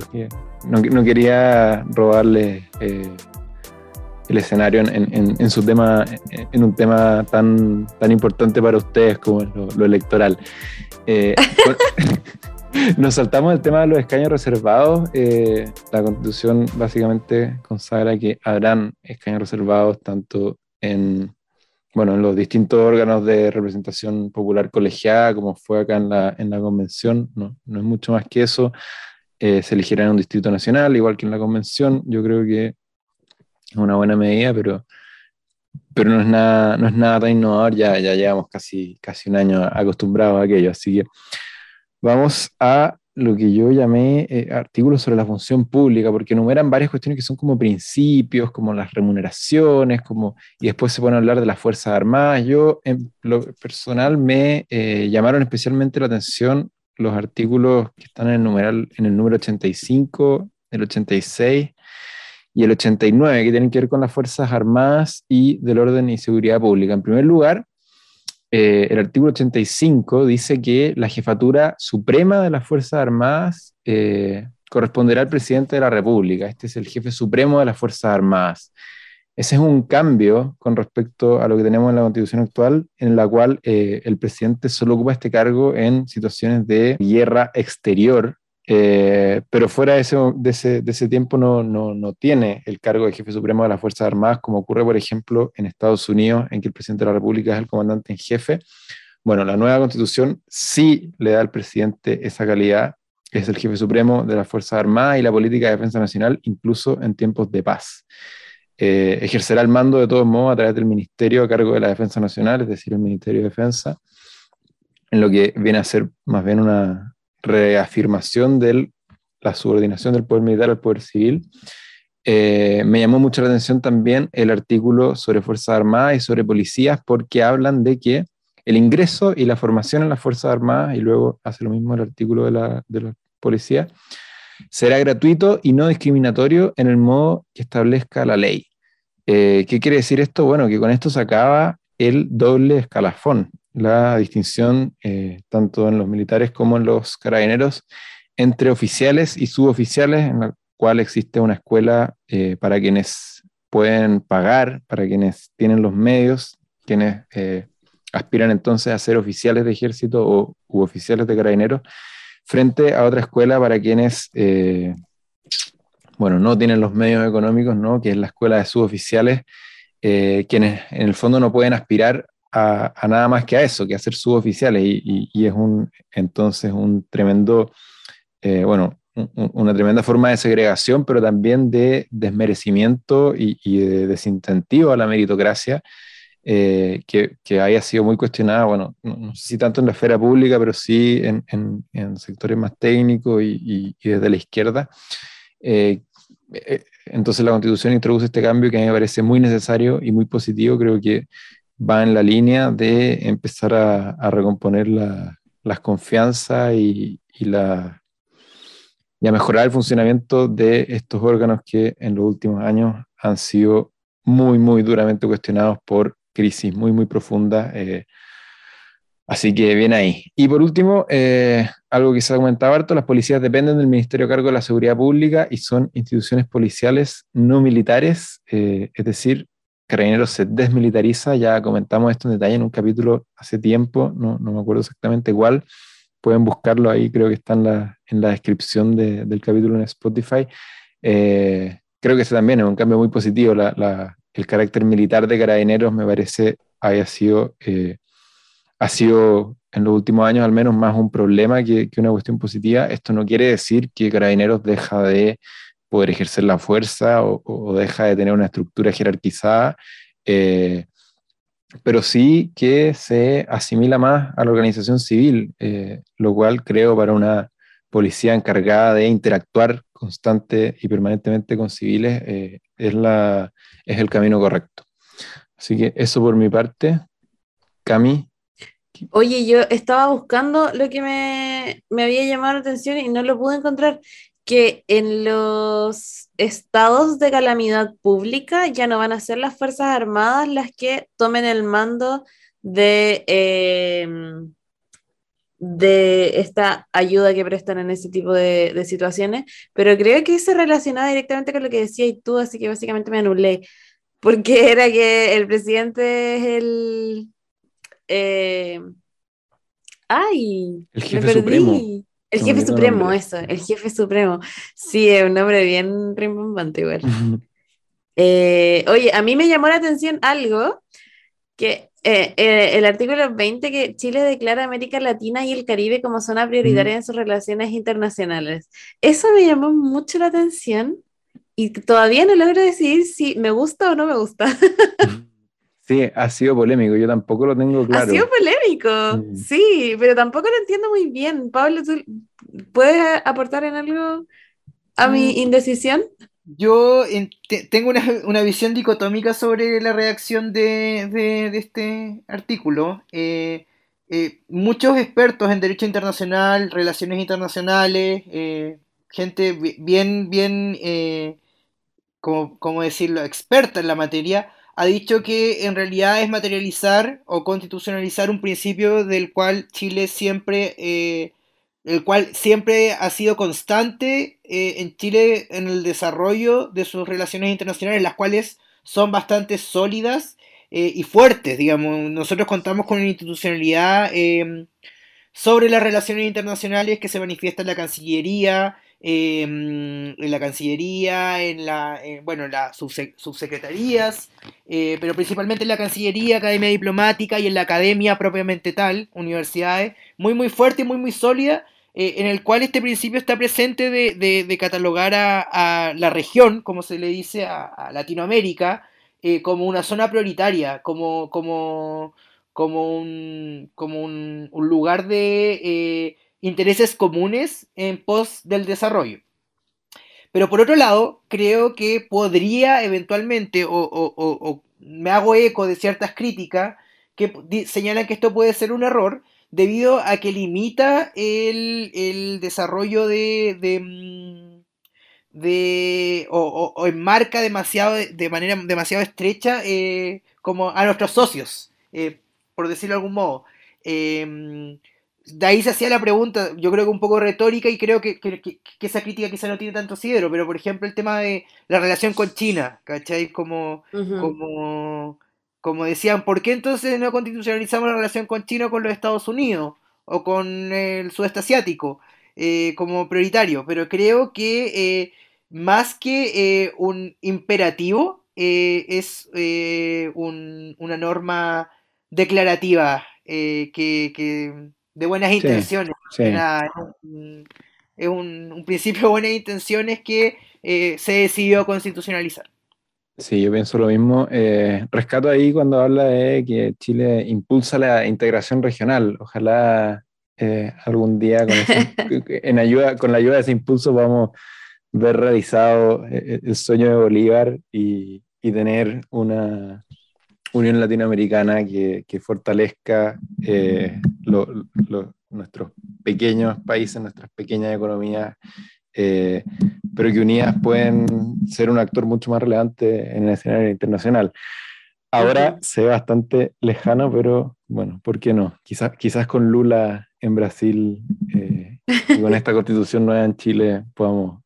A: No, quería robarle eh, el escenario en, un tema tan, tan importante para ustedes como lo, electoral. Eh, (laughs) (laughs) Nos saltamos el tema de los escaños reservados. Eh, la constitución básicamente consagra que habrán escaños reservados tanto en, bueno, en los distintos órganos de representación popular colegiada, como fue acá en la, en la convención. No es mucho más que eso. Eh, se elegirá en un distrito nacional, igual que en la convención. Yo creo que es una buena medida, pero, pero no, es nada, no es nada tan innovador. Ya, ya llevamos casi, casi un año acostumbrados a aquello. Así que vamos a lo que yo llamé eh, artículos sobre la función pública, porque enumeran varias cuestiones que son como principios, como las remuneraciones, como, y después se pone a hablar de las Fuerzas Armadas. Yo, en lo personal, me eh, llamaron especialmente la atención los artículos que están en el, numeral, en el número 85, el 86 y el 89, que tienen que ver con las Fuerzas Armadas y del orden y seguridad pública. En primer lugar, eh, el artículo 85 dice que la jefatura suprema de las Fuerzas Armadas eh, corresponderá al presidente de la República. Este es el jefe supremo de las Fuerzas Armadas. Ese es un cambio con respecto a lo que tenemos en la constitución actual, en la cual eh, el presidente solo ocupa este cargo en situaciones de guerra exterior eh, pero fuera de ese, de ese, tiempo no, no, no, tiene el cargo de jefe supremo de las Fuerzas Armadas, como ocurre, por ejemplo, en Estados Unidos, en que el presidente de la República es el comandante en jefe. Bueno, la nueva constitución sí le da al presidente esa calidad, es el jefe supremo de las Fuerzas Armadas y la política de defensa nacional, incluso en tiempos de paz. Eh, ejercerá el mando de todos modos a través del Ministerio a cargo de la Defensa Nacional, es decir, el Ministerio de Defensa, en lo que viene a ser más bien una, reafirmación de la subordinación del poder militar al poder civil. Eh, me llamó mucho la atención también el artículo sobre Fuerzas Armadas y sobre policías porque hablan de que el ingreso y la formación en las Fuerzas Armadas, y luego hace lo mismo el artículo de la, de policía, será gratuito y no discriminatorio en el modo que establezca la ley. Eh, ¿Qué quiere decir esto? Bueno, que con esto se acaba el doble escalafón la distinción, eh, tanto en los militares como en los carabineros, entre oficiales y suboficiales, en la cual existe una escuela eh, para quienes pueden pagar, para quienes tienen los medios, quienes eh, aspiran entonces a ser oficiales de ejército o u oficiales de carabineros, frente a otra escuela para quienes, bueno, no tienen los medios económicos, ¿no? que es la escuela de suboficiales, quienes en el fondo no pueden aspirar a, nada más que a eso, que a ser suboficiales. Y, y, es un, entonces un tremendo, eh, bueno, una tremenda forma de segregación, pero también de desmerecimiento y, de desincentivo a la meritocracia, eh, que, que, haya sido muy cuestionada, bueno, no, sé si tanto en la esfera pública, pero sí en, en, sectores más técnicos y, y, desde la izquierda. Eh, entonces la constitución introduce este cambio que a mí me parece muy necesario y muy positivo. Creo que va en la línea de empezar a, recomponer las confianzas y, la, y a mejorar el funcionamiento de estos órganos que en los últimos años han sido muy, muy duramente cuestionados por crisis muy, muy profundas. Eh, así que bien ahí. Y por último, eh, algo que se ha comentado harto, las policías dependen del Ministerio a cargo de la Seguridad Pública y son instituciones policiales no militares, eh, es decir, Carabineros se desmilitariza, ya comentamos esto en detalle en un capítulo hace tiempo, no, no me acuerdo exactamente cuál, pueden buscarlo ahí, creo que está en la, en la descripción del capítulo en Spotify. Eh, creo que ese también es un cambio muy positivo. El carácter militar de Carabineros me parece haya sido, eh, ha sido en los últimos años al menos más un problema que, una cuestión positiva. Esto no quiere decir que Carabineros deja de poder ejercer la fuerza o, deja de tener una estructura jerarquizada, eh, pero sí que se asimila más a la organización civil, eh, lo cual creo para una policía encargada de interactuar constante y permanentemente con civiles eh, es, la, es el camino correcto. Así que eso por mi parte. Cami.
B: Oye, yo estaba buscando lo que me, me había llamado la atención y no lo pude encontrar, que en los estados de calamidad pública ya no van a ser las Fuerzas Armadas las que tomen el mando de, em, de esta ayuda que prestan en ese tipo de, de, situaciones, pero creo que se relacionaba directamente con lo que decías tú, así que básicamente me anulé porque era que el presidente es el... Eh, ay,
A: el jefe supremo.
B: El jefe supremo, eso, el jefe supremo. Sí, es un nombre bien rimbombante igual. (laughs) Eh, oye, a mí me llamó la atención algo que eh, el artículo 20 que Chile declara América Latina y el Caribe como zona prioritaria en sus relaciones internacionales. Eso me llamó mucho la atención y todavía no logro decidir si me gusta o no me gusta. (laughs)
A: Sí, ha sido polémico, yo tampoco lo tengo claro.
B: Ha sido polémico, mm. sí, pero tampoco lo entiendo muy bien. Pablo, ¿tú puedes aportar en algo a mi mm. indecisión?
C: Yo tengo una, visión dicotómica sobre la redacción de, este artículo. Eh, eh, muchos expertos en derecho internacional, relaciones internacionales, eh, gente bien, bien como, decirlo, experta en la materia, ha dicho que en realidad es materializar o constitucionalizar un principio del cual Chile siempre, el cual siempre ha sido constante eh, en Chile en el desarrollo de sus relaciones internacionales, las cuales son bastante sólidas eh, y fuertes, digamos. Nosotros contamos con una institucionalidad sobre las relaciones internacionales que se manifiesta en la Cancillería, Em, en la Cancillería, en la, bueno, las subsecretarías, eh, pero principalmente en la Cancillería, Academia Diplomática y en la Academia propiamente tal, universidades, muy muy fuerte y muy muy sólida, eh, en el cual este principio está presente de, catalogar a, la región, como se le dice a, Latinoamérica, eh, como una zona prioritaria, como, como, como, un, como un lugar de intereses comunes en pos del desarrollo. Pero por otro lado, creo que podría eventualmente, o, me hago eco de ciertas críticas que señalan que esto puede ser un error, debido a que limita el, desarrollo de, de, mm, o, enmarca demasiado, de manera demasiado estrecha eh, como a nuestros socios, eh, por decirlo de algún modo. Eh, de ahí se hacía la pregunta, yo creo que un poco retórica y creo que, esa crítica quizá no tiene tanto sidero, pero por ejemplo el tema de la relación con China, ¿cachai? Como, como, como decían, ¿por qué entonces no constitucionalizamos la relación con China o con los Estados Unidos o con el sudeste asiático eh, como prioritario? Pero creo que eh, más que eh, un imperativo, es una norma declarativa que de buenas intenciones. es un, principio de buenas intenciones que se decidió constitucionalizar.
A: Sí, yo pienso lo mismo. Eh, rescato ahí cuando habla de que Chile impulsa la integración regional. Ojalá eh, algún día con, (laughs) en ayuda, con la ayuda de ese impulso vamos ver realizado el sueño de Bolívar y, y tener una, Unión Latinoamericana que, fortalezca eh, nuestros pequeños países, nuestras pequeñas economías, eh, pero que unidas pueden ser un actor mucho más relevante en el escenario internacional. Ahora se ve bastante lejano, pero bueno, ¿por qué no? Quizás, quizás con Lula en Brasil eh, y con esta (laughs) constitución nueva en Chile podamos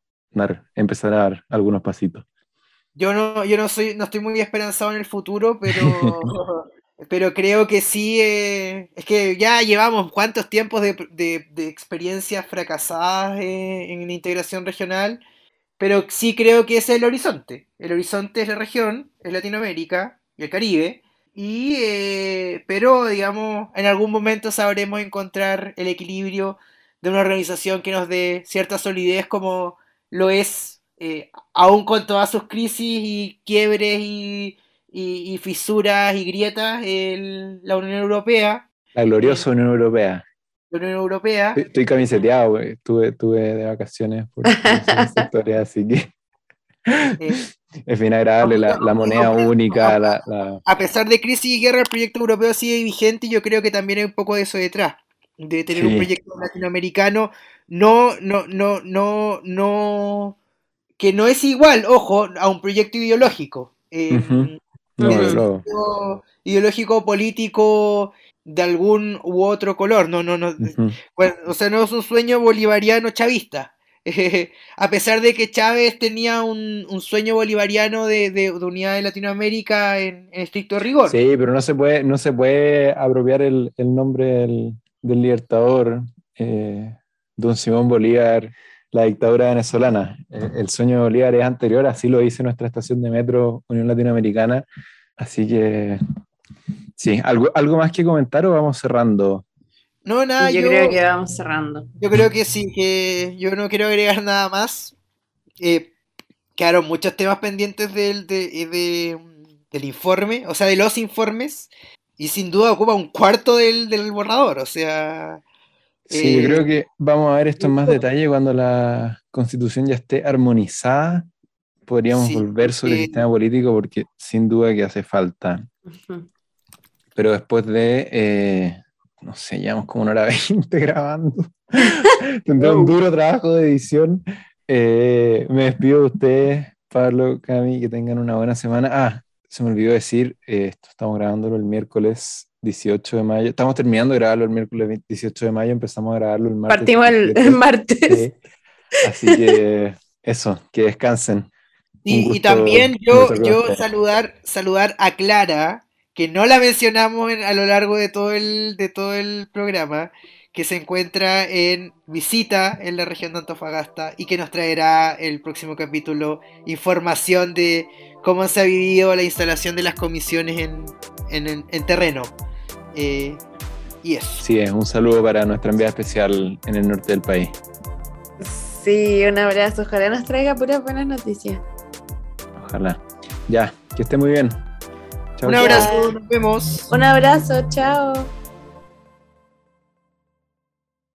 A: empezar a dar algunos pasitos.
C: Yo no, yo no soy, no estoy muy esperanzado en el futuro, pero (laughs) pero creo que sí, eh, es que ya llevamos cuántos tiempos de, de, experiencias fracasadas eh, en la integración regional, pero sí creo que ese es el horizonte. El horizonte es la región, es Latinoamérica y el Caribe, y, eh, pero digamos, en algún momento sabremos encontrar el equilibrio de una organización que nos dé cierta solidez como lo es, aún con todas sus crisis y quiebres y y, fisuras y grietas en la Unión Europea.
A: La gloriosa Unión Europea.
C: La Unión Europea.
A: Estoy, camiseteado, Estuve, de vacaciones por, (laughs) sectores, así que. Eh, es bien agradable la, moneda única.
C: A pesar de crisis y guerra, el proyecto europeo sigue vigente y yo creo que también hay un poco de eso detrás. De tener un proyecto latinoamericano no, no, no, no, no, que no es igual, ojo, a un proyecto ideológico. Eh, ideológico político de algún u otro color. No, no, no. o sea, no es un sueño bolivariano chavista. (laughs) a pesar de que Chávez tenía un, sueño bolivariano de, unidad de Latinoamérica en, estricto rigor.
A: Sí, pero no se puede, no se puede apropiar el, nombre del, libertador, eh, don Simón Bolívar, la dictadura venezolana. Eh, el sueño de Bolívar es anterior, así lo dice nuestra estación de metro Unión Latinoamericana. Así que, sí, ¿algo, algo más que comentar o vamos cerrando?
C: No, nada,
B: yo, creo que vamos cerrando.
C: Yo creo que sí, que yo no quiero agregar nada más. Eh, claro, muchos temas pendientes del, del informe, o sea, de los informes, y sin duda ocupa un cuarto del, del borrador, o sea...
A: Sí, yo creo eh, que vamos a ver esto en más detalle cuando la constitución ya esté armonizada. Podríamos volver sobre el sistema político porque sin duda que hace falta. Pero después de, eh, no sé, llevamos como una hora (laughs) veinte grabando. (laughs) Tendré un duro trabajo de edición. Eh, me despido de ustedes, Pablo, Cami, que tengan una buena semana. Ah, se me olvidó decir, esto estamos grabándolo el miércoles 18 de mayo. Estamos terminando de grabarlo el miércoles 18 de mayo, empezamos a grabarlo el martes.
B: Partimos el, (laughs) martes.
A: Así que eso, que descansen.
C: Y, también yo, yo saludar, saludar a Clara, que no la mencionamos a lo largo de todo, el, de todo el programa, que se encuentra en visita en la región de Antofagasta y que nos traerá el próximo capítulo información de cómo se ha vivido la instalación de las comisiones en, en terreno. Eh, y eso.
A: Sí, es un saludo para nuestra enviada especial en el norte del país.
B: Sí, un abrazo. Ojalá nos traiga puras buenas noticias.
A: Ojalá. Ya, que esté muy bien.
C: un abrazo, nos vemos.
B: Un abrazo, chao.